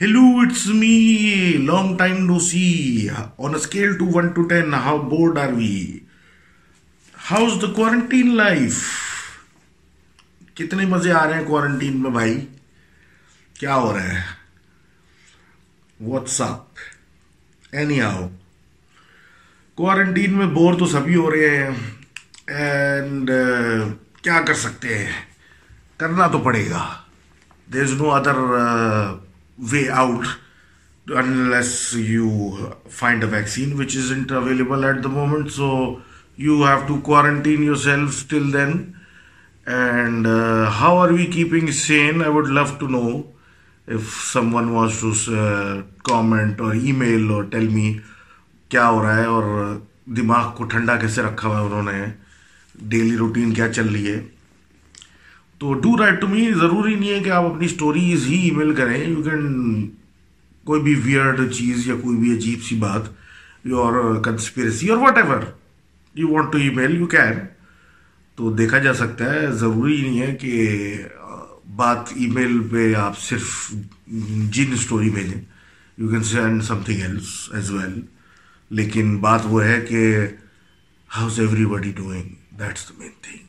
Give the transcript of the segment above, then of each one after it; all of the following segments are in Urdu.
Hello it's me long time no see on a scale to 1 to 10, how bored are we? How's the quarantine life? کتنے مزے آ رہے ہیں کوارنٹین میں بھائی کیا ہو رہا ہے what's up anyhow quarantine میں بور تو سبھی ہو رہے ہیں اینڈ کیا کر سکتے ہیں کرنا تو پڑے گا there is no other way out unless you find a vaccine which isn't available at the moment so you have to quarantine yourself till then and uh, how are we keeping sane i would love to know if someone wants to uh, comment or email or tell me تو ڈو رائٹ ٹو می ضروری نہیں ہے کہ آپ اپنی سٹوریز ہی ای میل کریں. یو کین کوئی بھی ویئرڈ چیز یا کوئی بھی عجیب سی بات یور کنسپیرسی اور whatever you want to email you can تو دیکھا جا سکتا ہے، ضروری نہیں ہے کہ بات ای میل پہ آپ صرف جن سٹوری بھیجیں you can send something else as well لیکن بات وہ ہے کہ how's everybody doing that's the main thing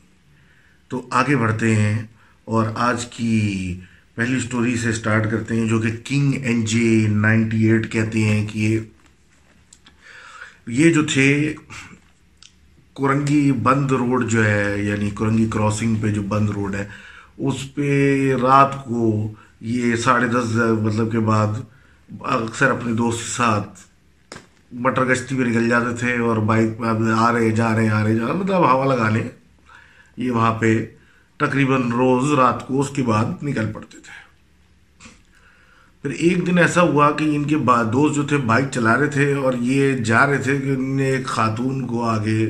تو آگے بڑھتے ہیں اور آج کی پہلی سٹوری سے سٹارٹ کرتے ہیں جو کہ king N J ninety eight کہتے ہیں کہ یہ یہ جو تھے کورنگی بند روڈ جو ہے یعنی کورنگی کراسنگ پہ جو بند روڈ ہے، اس پہ رات کو یہ ساڑھے دس مطلب کے بعد اکثر اپنے دوست کے ساتھ مٹر گشتی پہ نکل جاتے تھے اور بائک پہ آ رہے، جا رہے، آ رہے، جا رہے مطلب ہوا لگانے۔ یہ وہاں پہ تقریباً روز رات کو اس کے بعد نکل پڑتے تھے۔ پھر ایک دن ایسا ہوا کہ ان کے دوست جو تھے بائک چلا رہے تھے اور یہ جا رہے تھے کہ ان نے ایک خاتون کو آگے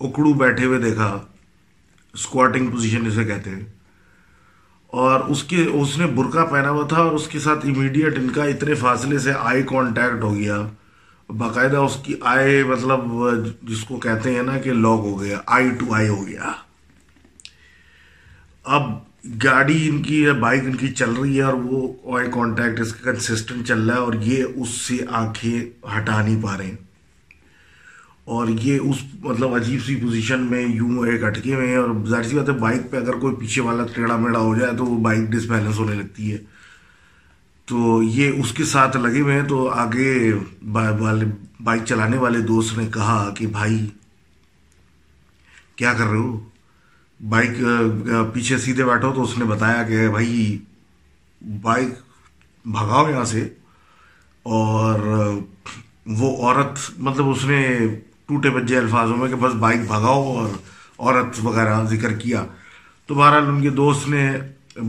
اکڑو بیٹھے ہوئے دیکھا۔ اسکواٹنگ پوزیشن اسے کہتے ہیں۔ اور اس کے، اس نے برقع پہنا ہوا تھا اور اس کے ساتھ امیڈیٹ ان کا اتنے فاصلے سے آئی کانٹیکٹ ہو گیا۔ باقاعدہ اس کی آئے مطلب جس کو کہتے ہیں نا کہ لاک ہو گیا آئی ٹو آئی ہو گیا۔ اب گاڑی ان کی بائک ان کی چل رہی ہے اور وہ آئی کانٹیکٹ اس کا کنسسٹنٹ چل رہا ہے اور یہ اس سے آنکھیں ہٹا نہیں پا رہے۔ اور یہ اس مطلب عجیب سی پوزیشن میں یوں ایک اٹکے ہوئے ہیں۔ اور ظاہر سی بات ہے بائک پہ اگر کوئی پیچھے والا ٹیڑھا میڑا ہو جائے تو وہ بائک ڈس بیلنس ہونے لگتی ہے۔ تو یہ اس کے ساتھ لگے ہوئے ہیں۔ تو آگے بائک چلانے والے دوست نے کہا کہ بھائی، کیا کر رہے ہو؟ بائک پیچھے سیدھے بیٹھو۔ تو اس نے بتایا کہ بھائی، بائک بھگاؤ یہاں سے۔ اور وہ عورت مطلب اس نے ٹوٹے بجے الفاظوں میں کہ بس بائک بھگاؤ اور عورت وغیرہ ذکر کیا۔ تو بہرحال ان کے دوست نے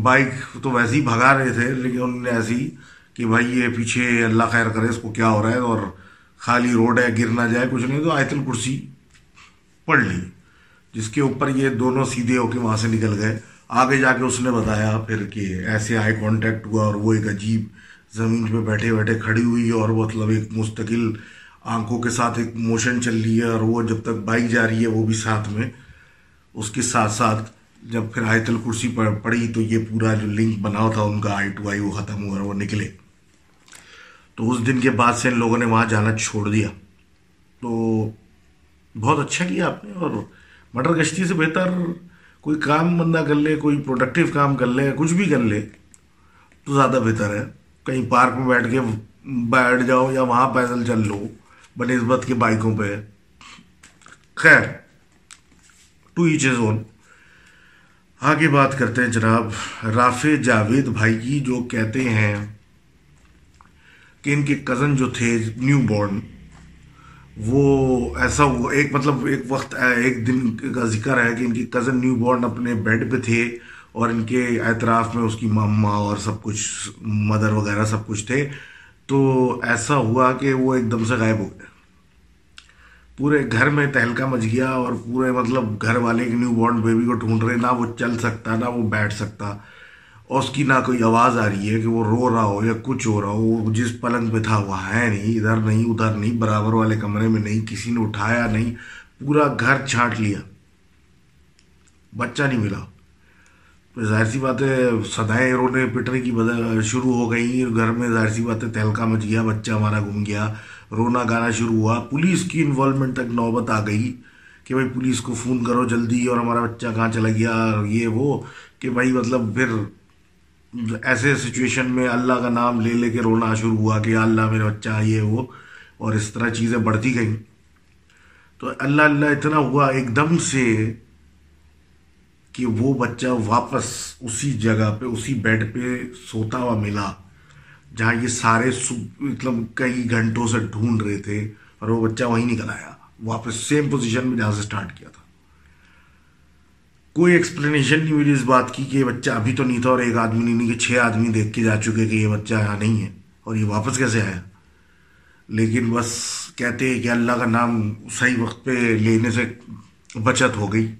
بائک تو ویسے ہی بھگا رہے تھے، لیکن انہوں نے ایسی کہ بھائی یہ پیچھے اللہ خیر کرے، اس کو کیا ہو رہا ہے اور خالی روڈ ہے، گر نہ جائے، کچھ نہیں، تو آیت الکرسی پڑھ لی، جس کے اوپر یہ دونوں سیدھے ہو کے وہاں سے نکل گئے۔ آگے جا کے اس نے بتایا پھر کہ ایسے آئی کانٹیکٹ ہوا اور وہ ایک عجیب زمین پہ بیٹھے بیٹھے کھڑی ہوئی اور مطلب ایک مستقل آنکھوں کے ساتھ ایک موشن چل رہی ہے اور وہ جب تک بائک جا رہی ہے وہ بھی ساتھ میں، اس کے ساتھ ساتھ جب پھر آیت الکرسی پر پڑھی تو یہ پورا جو لنک بنا تھا ان کا آئی ٹو آئی وہ ختم ہوا رہا وہ نکلے۔ تو اس دن کے بعد سے ان لوگوں نے وہاں جانا چھوڑ دیا۔ تو بہت اچھا کیا آپ نے اور مٹر گشتی سے بہتر کوئی کام بندہ کر لے، کوئی پروڈکٹیو کام کر لے، کچھ بھی کر لے تو زیادہ بہتر ہے۔ کہیں پارک میں بیٹھ کے بیٹھ جاؤ یا وہاں پیدل چل لو، بنسبت کے بائکوں پہ۔ خیر، ٹو ایچ از اون۔ آگے بات کرتے ہیں جناب رافع جاوید بھائی کی جو کہتے ہیں کہ ان کے کزن جو تھے نیو بورن وہ ایسا ہوا، ایک مطلب ایک وقت، ایک دن کا ذکر ہے کہ ان کی کزن نیو بورن اپنے بیڈ پہ تھے اور ان کے اعتراف میں اس کی ماما اور سب کچھ مدر وغیرہ سب کچھ تھے۔ تو ایسا ہوا کہ وہ ایک دم سے غائب ہو گئے۔ پورے گھر میں تہلکہ مچ گیا اور پورے مطلب گھر والے ایک نیو بورن بیبی کو ڈھونڈ رہے، نہ وہ چل سکتا، نہ وہ بیٹھ سکتا۔ اور اس کی نہ کوئی آواز آ رہی ہے کہ وہ رو رہا ہو یا کچھ ہو رہا ہو، وہ جس پلنگ پہ تھا وہ ہے نہیں، ادھر نہیں ادھر نہیں، برابر والے کمرے میں نہیں، کسی نے اٹھایا نہیں، پورا گھر چھانٹ لیا۔ بچہ نہیں ملا۔ تو ظاہر سی باتیں سدائیں رونے پٹنے کی شروع ہو گئیں، گھر میں ظاہر سی بات تہلکا تہلکہ مچ گیا، بچہ ہمارا گھوم گیا۔ رونا گانا شروع ہوا۔ پولیس کی انوالومنٹ تک نوبت آ گئی کہ بھائی پولیس کو فون کرو جلدی اور ہمارا بچہ کہاں چلا گیا یہ وہ کہ بھائی مطلب پھر ایسے سچویشن میں اللہ کا نام لے لے کے رونا شروع ہوا کہ اللہ میرا بچہ، یہ وہ اور اس طرح چیزیں بڑھتی گئیں۔ تو اللہ اللہ اتنا ہوا ایک دم سے کہ وہ بچہ واپس اسی جگہ پہ، اسی بیڈ پہ سوتا ہوا ملا۔ جہاں یہ سارے مطلب کئی گھنٹوں سے ڈھونڈ رہے تھے اور وہ بچہ وہیں نکل آیا۔ واپس سیم پوزیشن میں جہاں سے سٹارٹ کیا تھا۔ کوئی ایکسپلینیشن نہیں ملی اس بات کی کہ یہ بچہ ابھی تو نہیں تھا اور ایک آدمی نہیں کہ چھ آدمی دیکھ کے جا چکے کہ یہ بچہ یہاں نہیں ہے اور یہ واپس کیسے آیا۔ لیکن بس کہتے ہیں کہ اللہ کا نام صحیح وقت پہ لینے سے بچت ہو گئی۔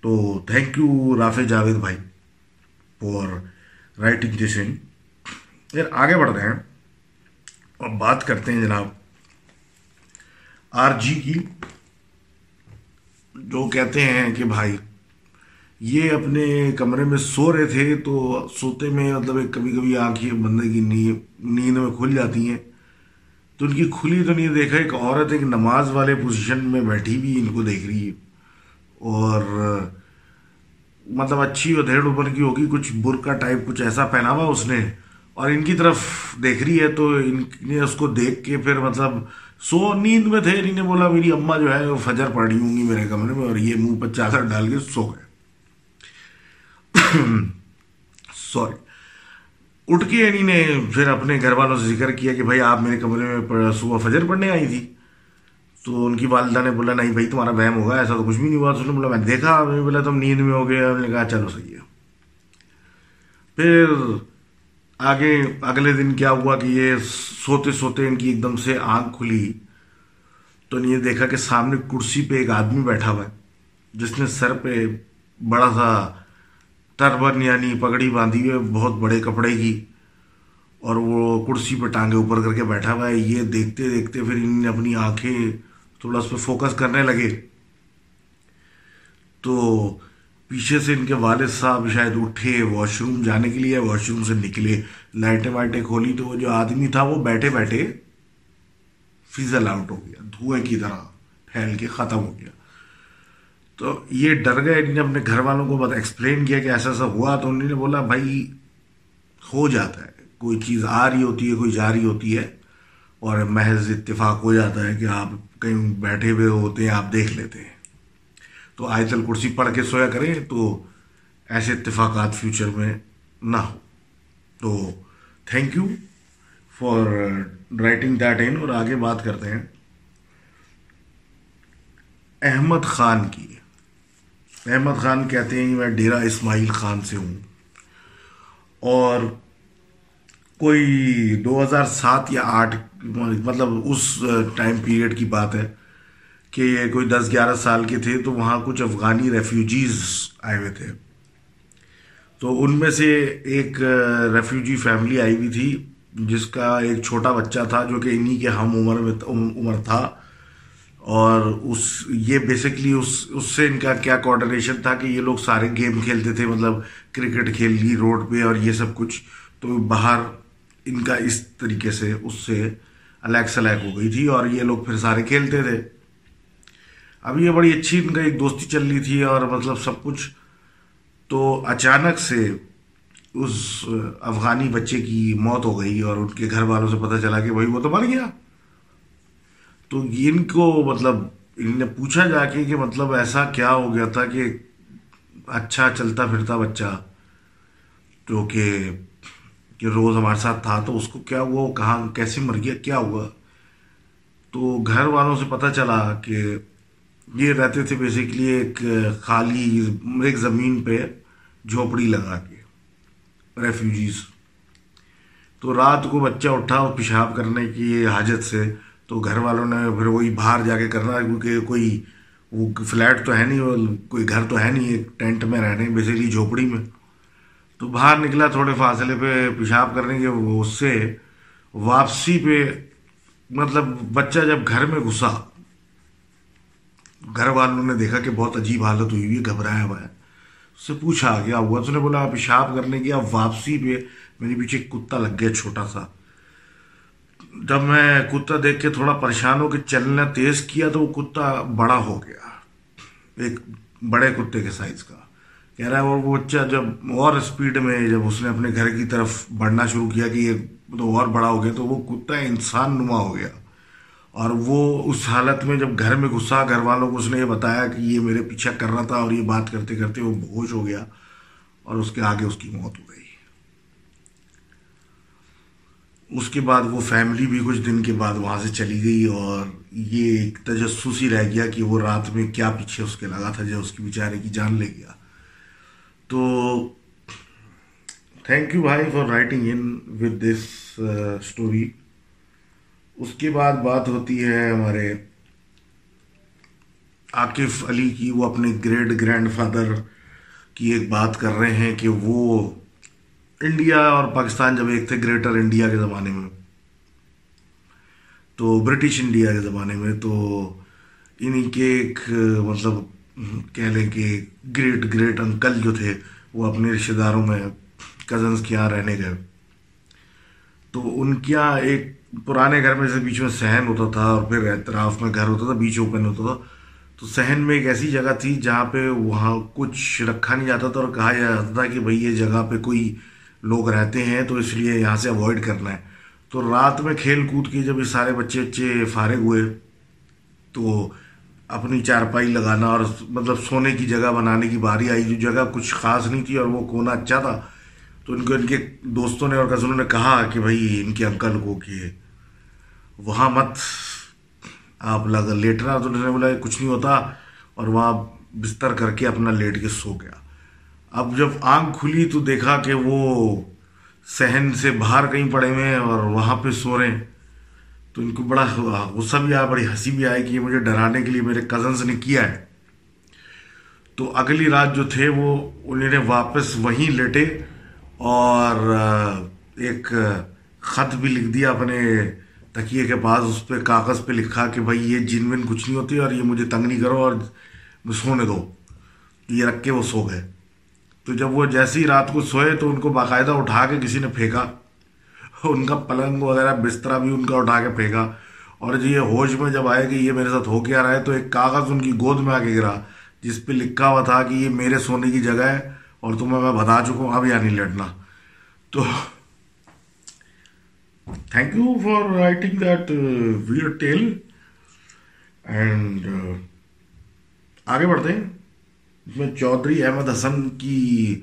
تو تھینک یو رافع جاوید بھائی فور رائٹنگ دس ان پھر آگے بڑھتے ہیں۔ اور بات کرتے ہیں جناب آر جی کی، جو کہتے ہیں کہ بھائی یہ اپنے کمرے میں سو رہے تھے تو سوتے میں مطلب کبھی کبھی آنکھیں بندے کی نیند میں کھل جاتی ہیں۔ تو ان کی کھلی تو نہیں دیکھا، ایک عورت ایک نماز والے پوزیشن میں بیٹھی بھی ان کو دیکھ رہی ہے۔ اور مطلب اچھی ادھیڑ اوپر کی ہوگی، کچھ برقع ٹائپ کچھ ایسا پہنا ہوا اس نے۔ اور ان کی طرف دیکھ رہی ہے تو ان نے اس کو دیکھ کے پھر مطلب سو نیند میں تھے انہیں بولا میری اماں جو ہے وہ فجر پڑ رہی ہوں گی میرے کمرے میں اور یہ منہ پر چادر ڈال کے سو گئے۔ سوری اٹھ کے انہیں نے پھر اپنے گھر والوں سے ذکر کیا کہ بھائی آپ میرے کمرے میں صبح فجر پڑھنے آئی تھی۔ تو ان کی والدہ نے بولا نہیں بھائی تمہارا وہم ہوگا، ایسا تو کچھ بھی نہیں ہوا۔ تو نے بولا میں دیکھا میں بولا تم نیند میں ہو گئے انہوں نے کہا چلو صحیح ہے۔ پھر آگے اگلے دن کیا ہوا کہ یہ سوتے سوتے ان کی ایک دم سے آنکھ کھلی تو انہیں یہ دیکھا کہ سامنے کرسی پہ ایک آدمی بیٹھا ہوا ہے، جس نے سر پہ بڑا سا ٹربن یعنی پگڑی باندھی ہوئی بہت بڑے کپڑے کی، اور وہ کرسی پہ ٹانگے اوپر کر کے بیٹھا ہوا ہے۔ یہ دیکھتے دیکھتے پھر انہوں نے اپنی آنکھیں تھوڑا اس پہ فوکس کرنے لگے۔ تو پیچھے سے ان کے والد صاحب شاید اٹھے واش روم جانے کے لیے واش روم سے نکلے، لائٹیں وائٹیں کھولی تو وہ جو آدمی تھا وہ بیٹھے بیٹھے فیزل آؤٹ ہو گیا، دھوئیں کی طرح، پھیل کے ختم ہو گیا۔ تو یہ ڈر گئے، انہوں نے اپنے گھر والوں کو بتا ایکسپلین کیا کہ ایسا ایسا ہوا تو انہوں نے بولا، بھائی، ہو جاتا ہے، کوئی چیز آ رہی ہوتی ہے، کوئی جا رہی ہوتی ہے اور محض اتفاق ہو جاتا ہے کہ آپ کہیں بیٹھے ہوئے ہوتے ہیں، آپ دیکھ لیتے ہیں۔ تو آیت الکرسی پڑھ کے سویا کریں تو ایسے اتفاقات فیوچر میں نہ ہو تو thank you for writing that in اور آگے بات کرتے ہیں۔ احمد خان کی۔ احمد خان کہتے ہیں میں ڈیرا اسماعیل خان سے ہوں۔ اور کوئی دو ہزار سات یا آٹھ مطلب اس uh, ٹائم پیریڈ کی بات ہے۔ کہ یہ کوئی دس گیارہ سال کے تھے تو وہاں کچھ افغانی ریفیوجیز آئے ہوئے تھے۔ تو ان میں سے ایک ریفیوجی فیملی آئی ہوئی تھی، جس کا ایک چھوٹا بچہ تھا جو کہ انہی کے ہم عمر میں عمر تھا۔ اور اس، یہ بیسکلی اس اس سے ان کا کیا کوآڈینیشن تھا کہ یہ لوگ سارے گیم کھیلتے تھے مطلب کرکٹ کھیل لی روڈ پہ اور یہ سب کچھ۔ تو باہر ان کا اس طریقے سے، اس سے الیک سلیک ہو گئی تھی اور یہ لوگ پھر سارے کھیلتے تھے۔ اب یہ بڑی اچھی ان کا ایک دوستی چل رہی تھی اور مطلب سب کچھ۔ تو اچانک سے اس افغانی بچے کی موت ہو گئی اور ان کے گھر والوں سے پتہ چلا کہ بھائی وہ تو مر گیا۔ تو ان کو مطلب ان نے پوچھا جا کے کہ مطلب ایسا کیا ہو گیا تھا کہ اچھا چلتا پھرتا بچہ جو کہ کہ روز ہمارے ساتھ تھا، تو اس کو کیا ہوا، وہ کہاں، کیسے مر گیا، کیا ہوا؟ تو گھر والوں سے پتہ چلا کہ یہ رہتے تھے بیسکلی ایک خالی ایک زمین پہ جھوپڑی لگا کے ریفیوجیز تو رات کو بچہ اٹھا پیشاب کرنے کی حاجت سے، تو گھر والوں نے پھر وہی باہر جا کے کرنا، کیونکہ کوئی وہ فلیٹ تو ہے نہیں کوئی گھر تو ہے نہیں، ایک ٹینٹ میں رہنے بیسکلی جھوپڑی میں. تو باہر نکلا تھوڑے فاصلے پہ پیشاب کرنے کے اس سے واپسی پہ مطلب بچہ جب گھر میں گھسا گھر والوں نے دیکھا کہ بہت عجیب حالت ہوئی ہوئی ہے، گھبرایا ہوا ہے۔ اس سے پوچھا کیا ہوا۔ اس نے بولا پیشاب کرنے کی اب واپسی پہ میرے پیچھے ایک کتا لگ گیا، چھوٹا سا۔ جب میں کتا دیکھ کے تھوڑا پریشان ہو کے چلنا تیز کیا تو وہ کتا بڑا ہو گیا۔ ایک بڑے کتے کے سائز کا۔ کہہ رہا ہے اور وہ بچہ جب اور اسپیڈ میں جب اس نے اپنے گھر کی طرف بڑھنا شروع کیا کہ یہ تو اور بڑا ہو گیا تو وہ کتا انسان نما ہو گیا۔ اور وہ اس حالت میں جب گھر میں گھسا، گھر والوں کو اس نے یہ بتایا کہ یہ میرے پیچھا کر رہا تھا اور یہ بات کرتے کرتے وہ بہوش ہو گیا اور اس کے آگے اس کی موت ہو گئی۔ اس کے بعد وہ فیملی بھی کچھ دن کے بعد وہاں سے چلی گئی اور یہ ایک تجسس ہی رہ گیا کہ وہ رات میں کیا پیچھے اس کے لگا تھا، جو اس کی بیچارے کی جان لے گیا۔ تو تھینک یو بھائی for writing in with this story اس کے بعد بات ہوتی ہے ہمارے عاقف علی کی، وہ اپنے گریٹ گرینڈ فادر کی ایک بات کر رہے ہیں کہ وہ انڈیا اور پاکستان جب ایک تھے گریٹر انڈیا کے زمانے میں۔ تو برٹش انڈیا کے زمانے میں، تو انہی کے ایک مطلب کہہ لیں کہ گریٹ گریٹ انکل جو تھے، وہ اپنے رشتہ داروں میں کزنس کے یہاں رہنے گئے۔ تو ان کے یہاں ایک پرانے گھر میں سے بیچ میں سہن ہوتا تھا اور پھر اعتراف میں گھر ہوتا تھا، بیچ اوپن ہوتا تھا، تو سہن میں ایک ایسی جگہ تھی جہاں پہ وہاں کچھ رکھا نہیں جاتا تھا اور کہا جاتا تھا کہ بھائی یہ جگہ پہ کوئی لوگ رہتے ہیں تو اس لیے یہاں سے اوائڈ کرنا ہے۔ تو رات میں کھیل کود کے جب یہ سارے بچے بچے فارغ ہوئے، تو اپنی چارپائی لگانا اور مطلب سونے کی جگہ بنانے کی باری آئی۔ جو جگہ کچھ خاص نہیں تھی اور وہ کونا اچھا تھا تو ان کو ان کے دوستوں نے اور کزنوں نے کہا کہ بھائی ان کے انکل کو کہ وہاں مت، آپ لگ لیٹنا۔ تو انہوں نے بولا کچھ نہیں ہوتا۔ اور وہاں بستر کر کے اپنا لیٹ کے سو گیا۔ اب جب آنکھ کھلی تو دیکھا کہ وہ صحن سے باہر کہیں پڑے ہوئے ہیں اور وہاں پہ سو رہے ہیں۔ تو ان کو بڑا غصہ بھی آیا، بڑی ہنسی بھی آئی کہ یہ مجھے ڈرانے کے لیے میرے کزنس نے کیا ہے۔ تو اگلی رات جو تھے وہ انہوں نے واپس وہیں لیٹے۔ اور ایک خط بھی لکھ دیا اپنے تکیے کے پاس، اس پہ کاغذ پہ لکھا کہ بھائی یہ جن ون کچھ نہیں ہوتی اور یہ مجھے تنگ نہیں کرو اور سونے دو، یہ رکھ کے وہ سو گئے۔ تو جب وہ جیسی رات کو سوئے تو ان کو باقاعدہ اٹھا کے کسی نے پھینکا۔ ان کا پلنگ وغیرہ بسترا بھی ان کا اٹھا کے پھینکا۔ اور جی یہ ہوش میں جب آئے کہ یہ میرے ساتھ ہو کے آ رہا ہے تو ایک کاغذ ان کی گود میں آ کے گرا، جس پہ لکھا ہوا تھا کہ یہ میرے سونے کی جگہ ہے۔ اور تمہیں میں بتا چکا ہوں، اب یا نہیں لڑنا تو thank you for writing that weird tale and آگے بڑھتے ہیں۔ میں چودھری احمد حسن کی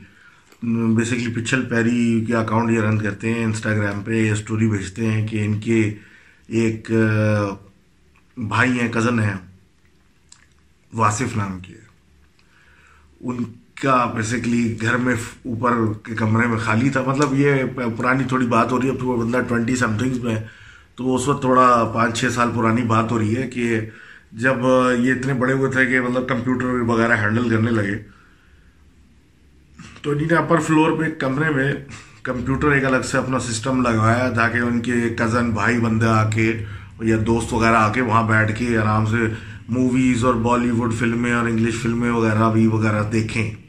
بیسکلی پچھل پیری کے اکاؤنٹ یہ رن کرتے ہیں انسٹاگرام پہ یہ اسٹوری بھیجتے ہیں کہ ان کے ایک uh, بھائی ہیں کزن ہیں، واصف نام کے۔ ان کا بیسکلی گھر میں اوپر کے کمرے میں خالی تھا۔ مطلب یہ پرانی تھوڑی بات ہو رہی ہے وہ بندہ ٹوینٹی سم تھنگس میں تو اس وقت تھوڑا پانچ چھ سال پرانی بات ہو رہی ہے کہ جب یہ اتنے بڑے ہوئے تھے کہ مطلب کمپیوٹر وغیرہ ہینڈل کرنے لگے۔ تو انہیں اپر فلور پہ کمرے میں کمپیوٹر ایک الگ سے اپنا سسٹم لگوایا تاکہ ان کے کزن بھائی بندے آ کے یا دوست وغیرہ آ کے وہاں بیٹھ کے آرام سے موویز اور بالی ووڈ فلمیں اور انگلش فلمیں وغیرہ بھی وغیرہ دیکھیں۔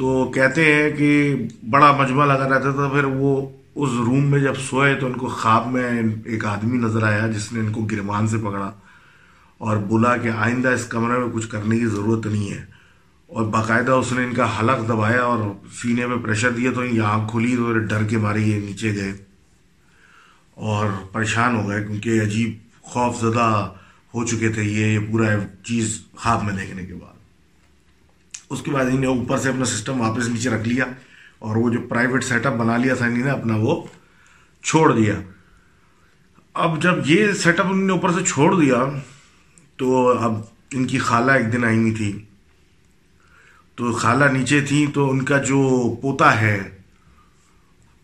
تو کہتے ہیں کہ بڑا مجمع لگا رہتا تھا، پھر وہ اس روم میں جب سوئے تو ان کو خواب میں ایک آدمی نظر آیا جس نے ان کو گرمان سے پکڑا اور بولا کہ آئندہ اس کمرے میں کچھ کرنے کی ضرورت نہیں ہے۔ اور باقاعدہ اس نے ان کا حلق دبایا اور سینے میں پریشر دیا تو یہ آنکھ کھلی تو ڈر کے مارے یہ نیچے گئے اور پریشان ہو گئے کیونکہ عجیب خوف زدہ ہو چکے تھے یہ پورا چیز خواب میں دیکھنے کے بعد۔ اس کے بعد انہیں اوپر سے اپنا سسٹم واپس نیچے رکھ لیا اور وہ جو پرائیویٹ سیٹ اپ بنا لیا تھا انہیں نے، اپنا وہ چھوڑ دیا۔ اب جب یہ سیٹ اپ انہوں نے اوپر سے چھوڑ دیا، تو اب ان کی خالہ ایک دن آئی ہوئی تھی۔ تو خالہ نیچے تھی، تو ان کا جو پوتا ہے،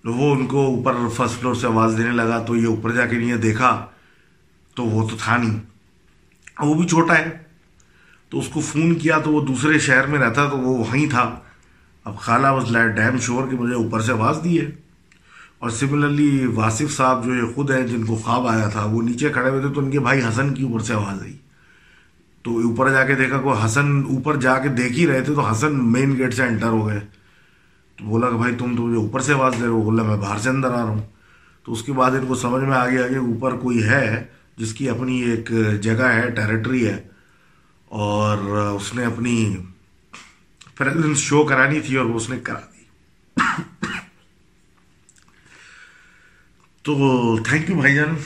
وہ ان کو اوپر فرسٹ فلور سے آواز دینے لگا۔ تو یہ اوپر جا کے نہیں دیکھا تو وہ تو تھا نہیں۔ وہ بھی چھوٹا ہے۔ تو اس کو فون کیا تو وہ دوسرے شہر میں رہتا تو وہ وہیں تھا۔ اب خالہ واز لائٹ ڈیم شور کہ مجھے اوپر سے آواز دی ہے۔ اور سملرلی واصف صاحب جو یہ خود ہیں جن کو خواب آیا تھا، وہ نیچے کھڑے ہوئے تھے تو ان کے بھائی حسن کی اوپر سے آواز آئی۔ تو اوپر جا کے دیکھا کوئی حسن اوپر جا کے دیکھ ہی رہے تھے تو حسن مین گیٹ سے انٹر ہو گئے۔ تو بولا کہ بھائی تم تو مجھے اوپر سے آواز دے رہے ہو۔ بولا میں باہر سے اندر آ رہا ہوں۔ تو اس کے بعد ان کو سمجھ میں آ گیا کہ اوپر کوئی ہے جس کی اپنی ایک جگہ ہے ٹیریٹری ہے۔ اور اس نے اپنی پریزنس شو کرانی تھی اور وہ اس نے کرا دی۔ تو تھینک یو بھائی جان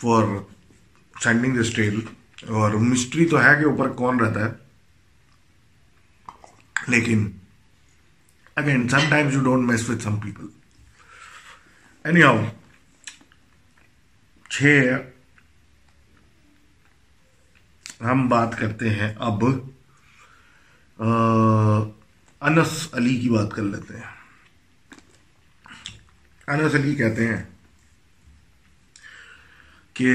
فار سینڈنگ دس ٹیل اور مسٹری تو ہے کہ اوپر کون رہتا ہے۔ لیکن again sometimes you don't mess with some people anyhow چھ ہم بات کرتے ہیں اب انس علی کی بات کر لیتے ہیں۔ انس علی کہتے ہیں کہ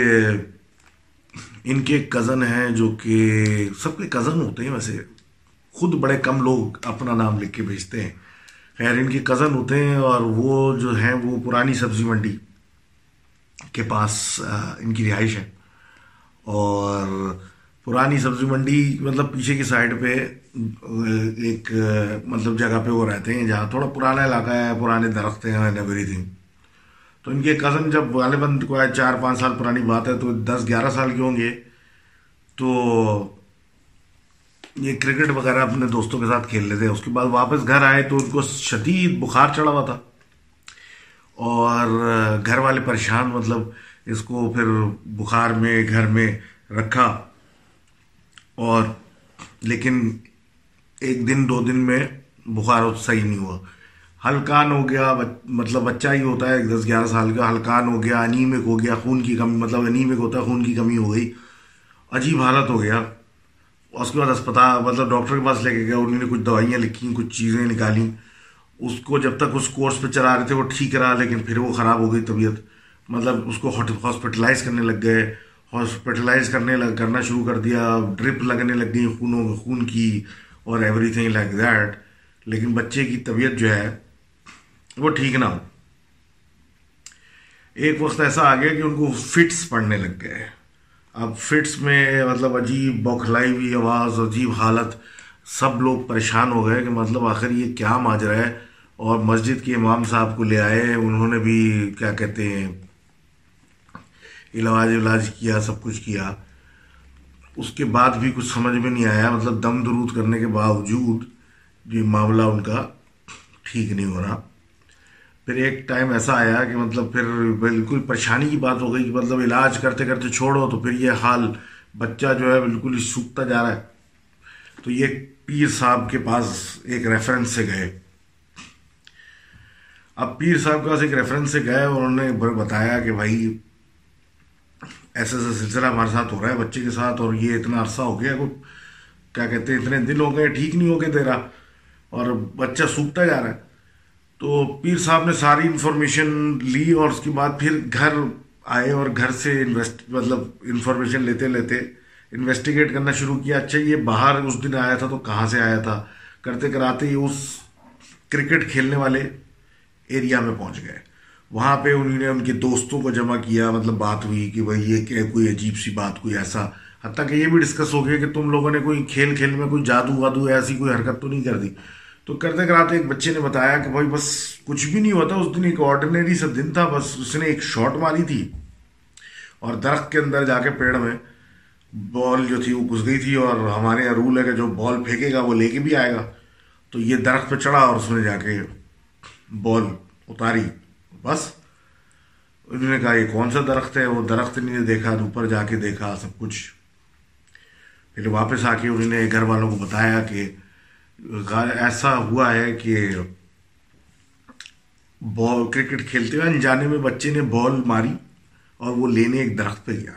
ان کے کزن ہیں جو کہ سب کے کزن ہوتے ہیں ویسے۔ خود بڑے کم لوگ اپنا نام لکھ کے بھیجتے ہیں۔ خیر، ان کے کزن ہوتے ہیں اور وہ جو ہیں وہ پرانی سبزی منڈی کے پاس ان کی رہائش ہے۔ اور پرانی سبزی منڈی مطلب پیچھے کی سائڈ پہ ایک مطلب جگہ پہ وہ رہتے ہیں جہاں تھوڑا پرانا علاقہ ہے، پرانے درخت ہیں ایوری تھنگ تو ان کے کزن جب غالباً کو چار، پانچ سال پرانی بات ہے تو دس، گیارہ سال کے ہوں گے، تو یہ کرکٹ وغیرہ اپنے دوستوں کے ساتھ کھیل لیتے اس کے بعد واپس گھر آئے تو ان کو شدید بخار چڑھا ہوا تھا۔ اور گھر والے پریشان مطلب اس کو پھر بخار میں، گھر میں رکھا۔ اور لیکن ایک دن دو دن میں بخار صحیح نہیں ہوا۔ ہلکان ہو گیا مطلب بچہ ہی ہوتا ہے، دس گیارہ سال کا۔ ہلکان ہو گیا، انیمک ہو گیا، خون کی کمی مطلب انیمک ہوتا ہے، خون کی کمی ہو گئی۔ عجیب حالت ہو گیا۔ اس کے بعد اسپتال مطلب ڈاکٹر کے پاس لے کے گیا انہوں نے کچھ دوائیاں لکھی کچھ چیزیں نکالی اس کو جب تک اس کورس پہ چلا رہے تھے، وہ ٹھیک رہا لیکن پھر وہ خراب ہو گئی طبیعت۔ مطلب اس کو ہاسپٹلائز کرنے لگ گئے۔ ہاسپٹلائز کرنے لگ، کرنا شروع کر دیا ڈرپ لگنے لگ گئی خونوں خون کی اور ایوری تھنگ لائک دیٹ لیکن بچے کی طبیعت جو ہے، وہ ٹھیک نہ ہو۔ ایک وقت ایسا آ گیا کہ ان کو فٹس پڑنے لگ گئے۔ اب فٹس میں مطلب عجیب بوکھلائی ہوئی آواز، عجیب حالت، سب لوگ پریشان ہو گئے کہ مطلب آخر یہ کیا ماجرا ہے؟ اور مسجد کے امام صاحب کو لے آئے، انہوں نے بھی کیا کہتے ہیں علاج علاج کیا، سب کچھ کیا۔ اس کے بعد بھی کچھ سمجھ میں نہیں آیا مطلب دم درود کرنے کے باوجود یہ معاملہ ان کا ٹھیک نہیں ہو رہا۔ پھر ایک ٹائم ایسا آیا کہ مطلب پھر بالکل پریشانی کی بات ہو گئی کہ مطلب علاج کرتے کرتے چھوڑو، تو پھر یہ حال بچہ جو ہے بالکل ہی سوکھتا جا رہا ہے۔ تو یہ پیر صاحب کے پاس ایک ریفرنس سے گئے۔ اب پیر صاحب کے پاس ایک ریفرنس سے گئے اور انہوں نے بتایا کہ بھائی ایسا ایسا سلسلہ ہمارے ساتھ ہو رہا ہے بچے کے ساتھ اور یہ اتنا عرصہ ہو گیا کیا کہتے ہیں اتنے دن ہو گئے ٹھیک نہیں ہو گئے تیرا اور بچہ سوکھتا جا رہا ہے تو پیر صاحب نے ساری انفارمیشن لی اور اس کے بعد پھر گھر آئے اور گھر سے انویسٹ مطلب انفارمیشن لیتے لیتے انویسٹیگیٹ کرنا شروع کیا اچھا یہ باہر اس دن آیا تھا تو کہاں سے آیا تھا کرتے کراتے ہی اس کرکٹ کھیلنے والے ایریا میں پہنچ گئے وہاں پہ انہوں نے ان کے دوستوں کو جمع کیا مطلب بات ہوئی کہ بھائی یہ کہ کوئی عجیب سی بات، کوئی ایسا۔ حتیٰ کہ یہ بھی ڈسکس ہو گیا کہ تم لوگوں نے کوئی کھیل کھیل میں کوئی جادو وادو ایسی کوئی حرکت تو نہیں کر دی۔ تو کرتے کراتے ایک بچے نے بتایا کہ بھائی بس کچھ بھی نہیں ہوتا، اس دن ایک آرڈینری سا دن تھا، بس اس نے ایک شاٹ ماری تھی۔ اور درخت کے اندر جا کے پیڑ میں بال جو تھی وہ گھس گئی تھی اور ہمارے یہاں رول ہے کہ جو بال پھینکے گا وہ لے کے بھی آئے گا۔ تو یہ درخت پہ چڑھا اور اس نے جا کے بال اتاری۔ بس۔ انہوں نے کہا، یہ کون سا درخت ہے؟ وہ درخت نہیں دیکھا، اوپر جا کے دیکھا، سب کچھ۔ پھر واپس آ کے انہوں نے گھر والوں کو بتایا کہ ایسا ہوا ہے کہ بال، کرکٹ کھیلتے ہوئے انجانے میں بچے نے بال ماری اور وہ لینے ایک درخت پہ گیا۔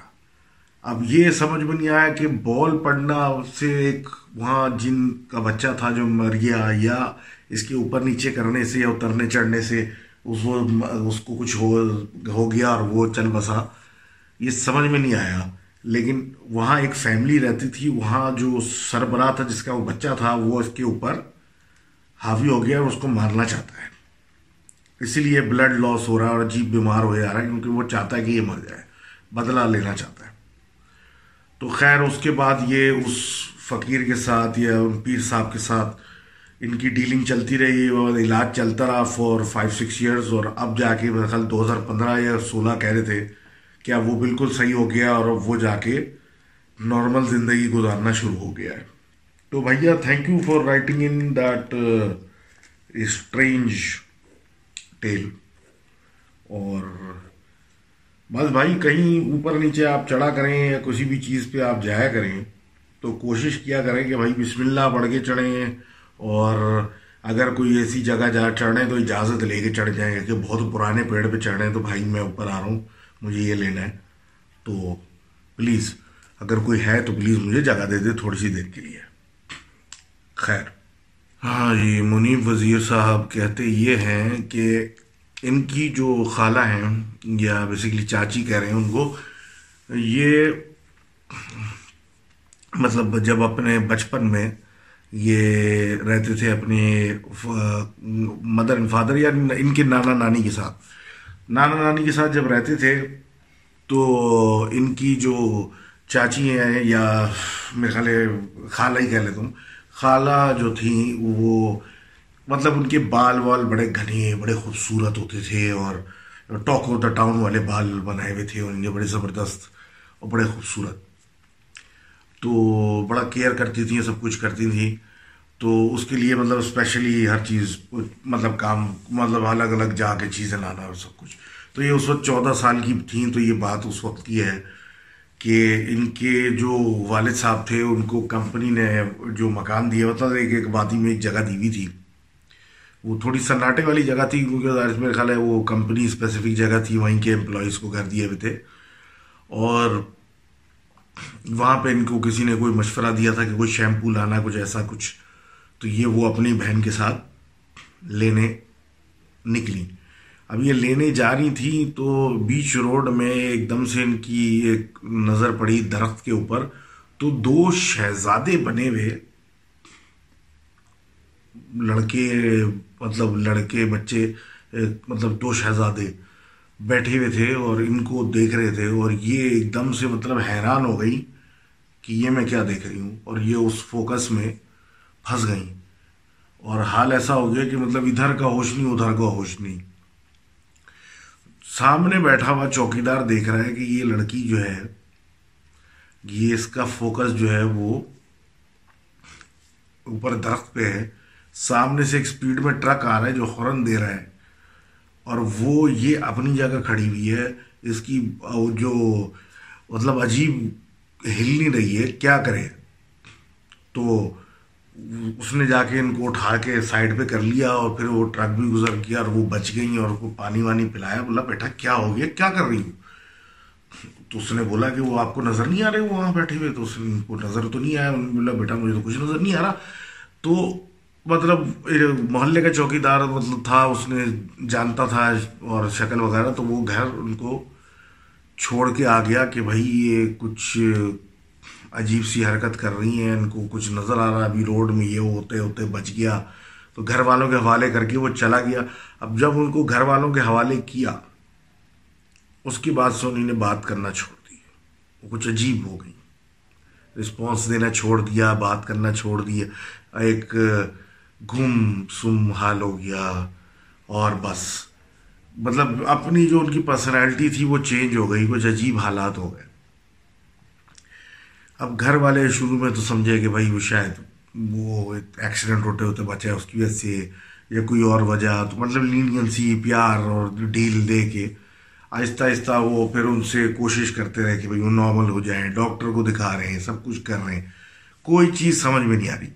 اب یہ سمجھ میں نہیں آیا کہ بال پڑنا سے ایک وہاں جن کا بچہ تھا جو مر گیا یا اس کے اوپر نیچے کرنے سے یا اترنے، چڑھنے سے اس وہ اس کو کچھ ہو ہو گیا اور وہ چل بسا یہ سمجھ میں نہیں آیا۔ لیکن وہاں ایک فیملی رہتی تھی، وہاں جو سربراہ تھا، جس کا وہ بچہ تھا، وہ اس کے اوپر حاوی ہو گیا اور اس کو مارنا چاہتا ہے۔ اسی لیے بلڈ لاس ہو رہا ہے اور عجیب بیمار ہو جا رہا ہے، کیونکہ وہ چاہتا ہے کہ یہ مر جائے، بدلہ لینا چاہتا ہے۔ تو خیر، اس کے بعد یہ اس فقیر کے ساتھ یا پیر صاحب کے ساتھ ان کی ڈیلنگ چلتی رہی اور علاج چلتا رہا فور فائیو سکس ایئرز اور اب جا کے میرے خیال دو ہزار پندرہ یا سولہ کہہ رہے تھے کہ اب وہ بالکل صحیح ہو گیا اور اب وہ جا کے نارمل زندگی گزارنا شروع ہو گیا ہے۔ تو بھیا thank you for writing in that strange tale اور بس بھائی، کہیں اوپر نیچے آپ چڑھا کریں یا کسی بھی چیز پہ آپ جایا کریں تو کوشش کیا کریں کہ بھائی، بسم اللہ پڑھ کے چڑھیں۔ اور اگر کوئی ایسی جگہ جا چڑھیں تو اجازت لے کے چڑھ جائیں کہ بہت پرانے پیڑ پہ چڑھیں تو بھائی میں اوپر آ رہا ہوں، مجھے یہ لینا ہے۔ تو پلیز، اگر کوئی ہے تو پلیز مجھے جگہ دے دے تھوڑی سی دیر کے لیے۔ خیر۔ ہاں جی منیب وزیر صاحب کہتے یہ ہیں کہ ان کی جو خالہ ہیں، یا بیسکلی چاچی کہہ رہے ہیں ان کو، یہ مطلب جب اپنے بچپن میں یہ رہتے تھے اپنے مدر اینڈ فادر یا ان کے نانا نانی کے ساتھ۔ نانا نانی کے ساتھ جب رہتے تھے تو ان کی جو چاچی ہیں یا میرے خیال خالہ ہی کہہ لیتا ہوں خالہ جو تھیں وہ مطلب ان کے بال وال بڑے گھنے، بڑے خوبصورت ہوتے تھے اور ٹاک آف دا ٹاؤن والے بال بنائے ہوئے تھے، ان کے بڑے زبردست اور بڑے خوبصورت۔ تو بڑا کیئر کرتی تھیں، سب کچھ کرتی تھیں۔ تو اس کے لیے مطلب اسپیشلی ہر چیز مطلب کام مطلب الگ الگ جا کے چیزیں لانا اور سب کچھ۔ تو یہ اس وقت چودہ سال کی تھیں، تو یہ بات اس وقت کی ہے کہ ان کے جو والد صاحب تھے، ان کو کمپنی نے جو مکان دیا ہوتا تھا ایک ایک وادی میں ایک جگہ دی ہوئی تھی۔ وہ تھوڑی سناٹے والی جگہ تھی، کیونکہ میرے خیال ہے وہ کمپنی اسپیسیفک جگہ تھی، وہیں کے امپلائیز کو گھر دیے ہوئے تھے۔ اور وہاں پہ ان کو کسی نے کوئی مشورہ دیا تھا کہ کوئی شیمپو لانا، کچھ ایسا کچھ۔ تو یہ وہ اپنی بہن کے ساتھ لینے نکلی۔ اب یہ لینے جا رہی تھی تو بیچ روڈ میں ایک دم سے ان کی ایک نظر پڑی درخت کے اوپر۔ تو دو شہزادے بنے ہوئے۔ لڑکے مطلب لڑکے بچے مطلب دو شہزادے۔ بیٹھے ہوئے تھے اور ان کو دیکھ رہے تھے اور یہ ایک دم سے مطلب حیران ہو گئی کہ یہ میں کیا دیکھ رہی ہوں اور یہ اس فوکس میں پھنس گئیں۔ اور حال ایسا ہو گیا کہ مطلب ادھر کا ہوش نہیں، ادھر کا ہوش نہیں۔ سامنے بیٹھا ہوا چوکی دار دیکھ رہا ہے کہ یہ لڑکی جو ہے، یہ اس کا فوکس جو ہے وہ اوپر درخت پہ ہے۔ سامنے سے ایک سپیڈ میں ٹرک آ رہا ہے جو ہورن دے رہا ہے۔ اور وہ یہ اپنی جگہ کھڑی ہوئی ہے، اس کی جو مطلب عجیب ہل نہیں رہی ہے، کیا کرے؟ تو اس نے جا کے ان کو اٹھا کے سائڈ پہ کر لیا اور پھر وہ ٹرک بھی گزر کیا اور وہ بچ گئی اور کو پانی وانی پلایا۔ بولا، بیٹا، کیا ہو گیا؟ کیا کر رہی ہوں تو اس نے بولا کہ وہ آپ کو نظر نہیں آ رہے وہاں بیٹھے ہوئے۔ تو اس کو نظر تو نہیں آیا، بولا، بیٹا، مجھے تو کچھ نظر نہیں آ رہا۔ تو مطلب محلے کا چوکی دار مطلب تھا، اس نے جانتا تھا اور شکل وغیرہ، تو وہ گھر ان کو چھوڑ کے آ گیا کہ بھائی، یہ کچھ عجیب سی حرکت کر رہی ہیں، ان کو کچھ نظر آ رہا ابھی روڈ میں یہ ہوتے ہوتے بچ گیا۔ تو گھر والوں کے حوالے کر کے وہ چلا گیا۔ اب جب ان کو گھر والوں کے حوالے کیا، اس کی بات سے انہیں نے بات کرنا چھوڑ دی۔ وہ کچھ عجیب ہو گئی۔ رسپانس دینا چھوڑ دیا، بات کرنا چھوڑ دیا۔ ایک گم، سم، حال ہو گیا اور بس۔ مطلب اپنی جو ان کی پرسنالٹی تھی وہ چینج ہو گئی، کچھ عجیب حالات ہو گئے۔ اب گھر والے شروع میں تو سمجھے کہ بھائی وہ شاید وہ ایکسیڈنٹ ہوتے ہوتے بچے اس کی وجہ سے، یا کوئی اور وجہ۔ تو مطلب لینینسی پیار اور ڈیل دے کے آہستہ آہستہ وہ پھر ان سے کوشش کرتے رہے کہ بھائی وہ نارمل ہو جائیں ڈاکٹر کو دکھا رہے ہیں، سب کچھ کر رہے ہیں۔ کوئی چیز سمجھ میں نہیں آ رہی۔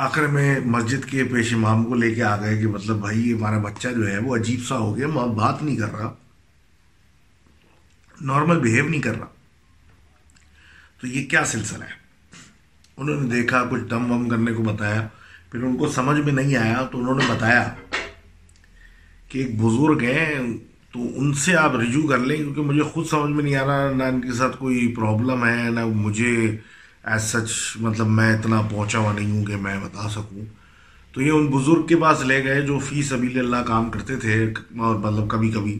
آخر میں مسجد کے پیش امام کو لے کے آ گئے کہ مطلب بھائی ہمارا بچہ جو ہے وہ عجیب سا ہو گیا بات نہیں کر رہا۔ نارمل بیہیو نہیں کر رہا۔ تو یہ کیا سلسلہ ہے؟ انہوں نے دیکھا، کچھ دم وم کرنے کو بتایا۔ پھر ان کو سمجھ میں نہیں آیا، تو انہوں نے بتایا کہ ایک بزرگ ہیں، تو ان سے آپ رجوع کر لیں، کیونکہ مجھے خود سمجھ میں نہیں آ رہا، نہ ان کے ساتھ کوئی پرابلم ہے، نہ مجھے ایز سچ مطلب میں اتنا پہنچا ہوا نہیں ہوں کہ میں بتا سکوں۔ تو یہ ان بزرگ کے پاس لے گئے جو فی سبیل اللہ کام کرتے تھے اور مطلب کبھی کبھی۔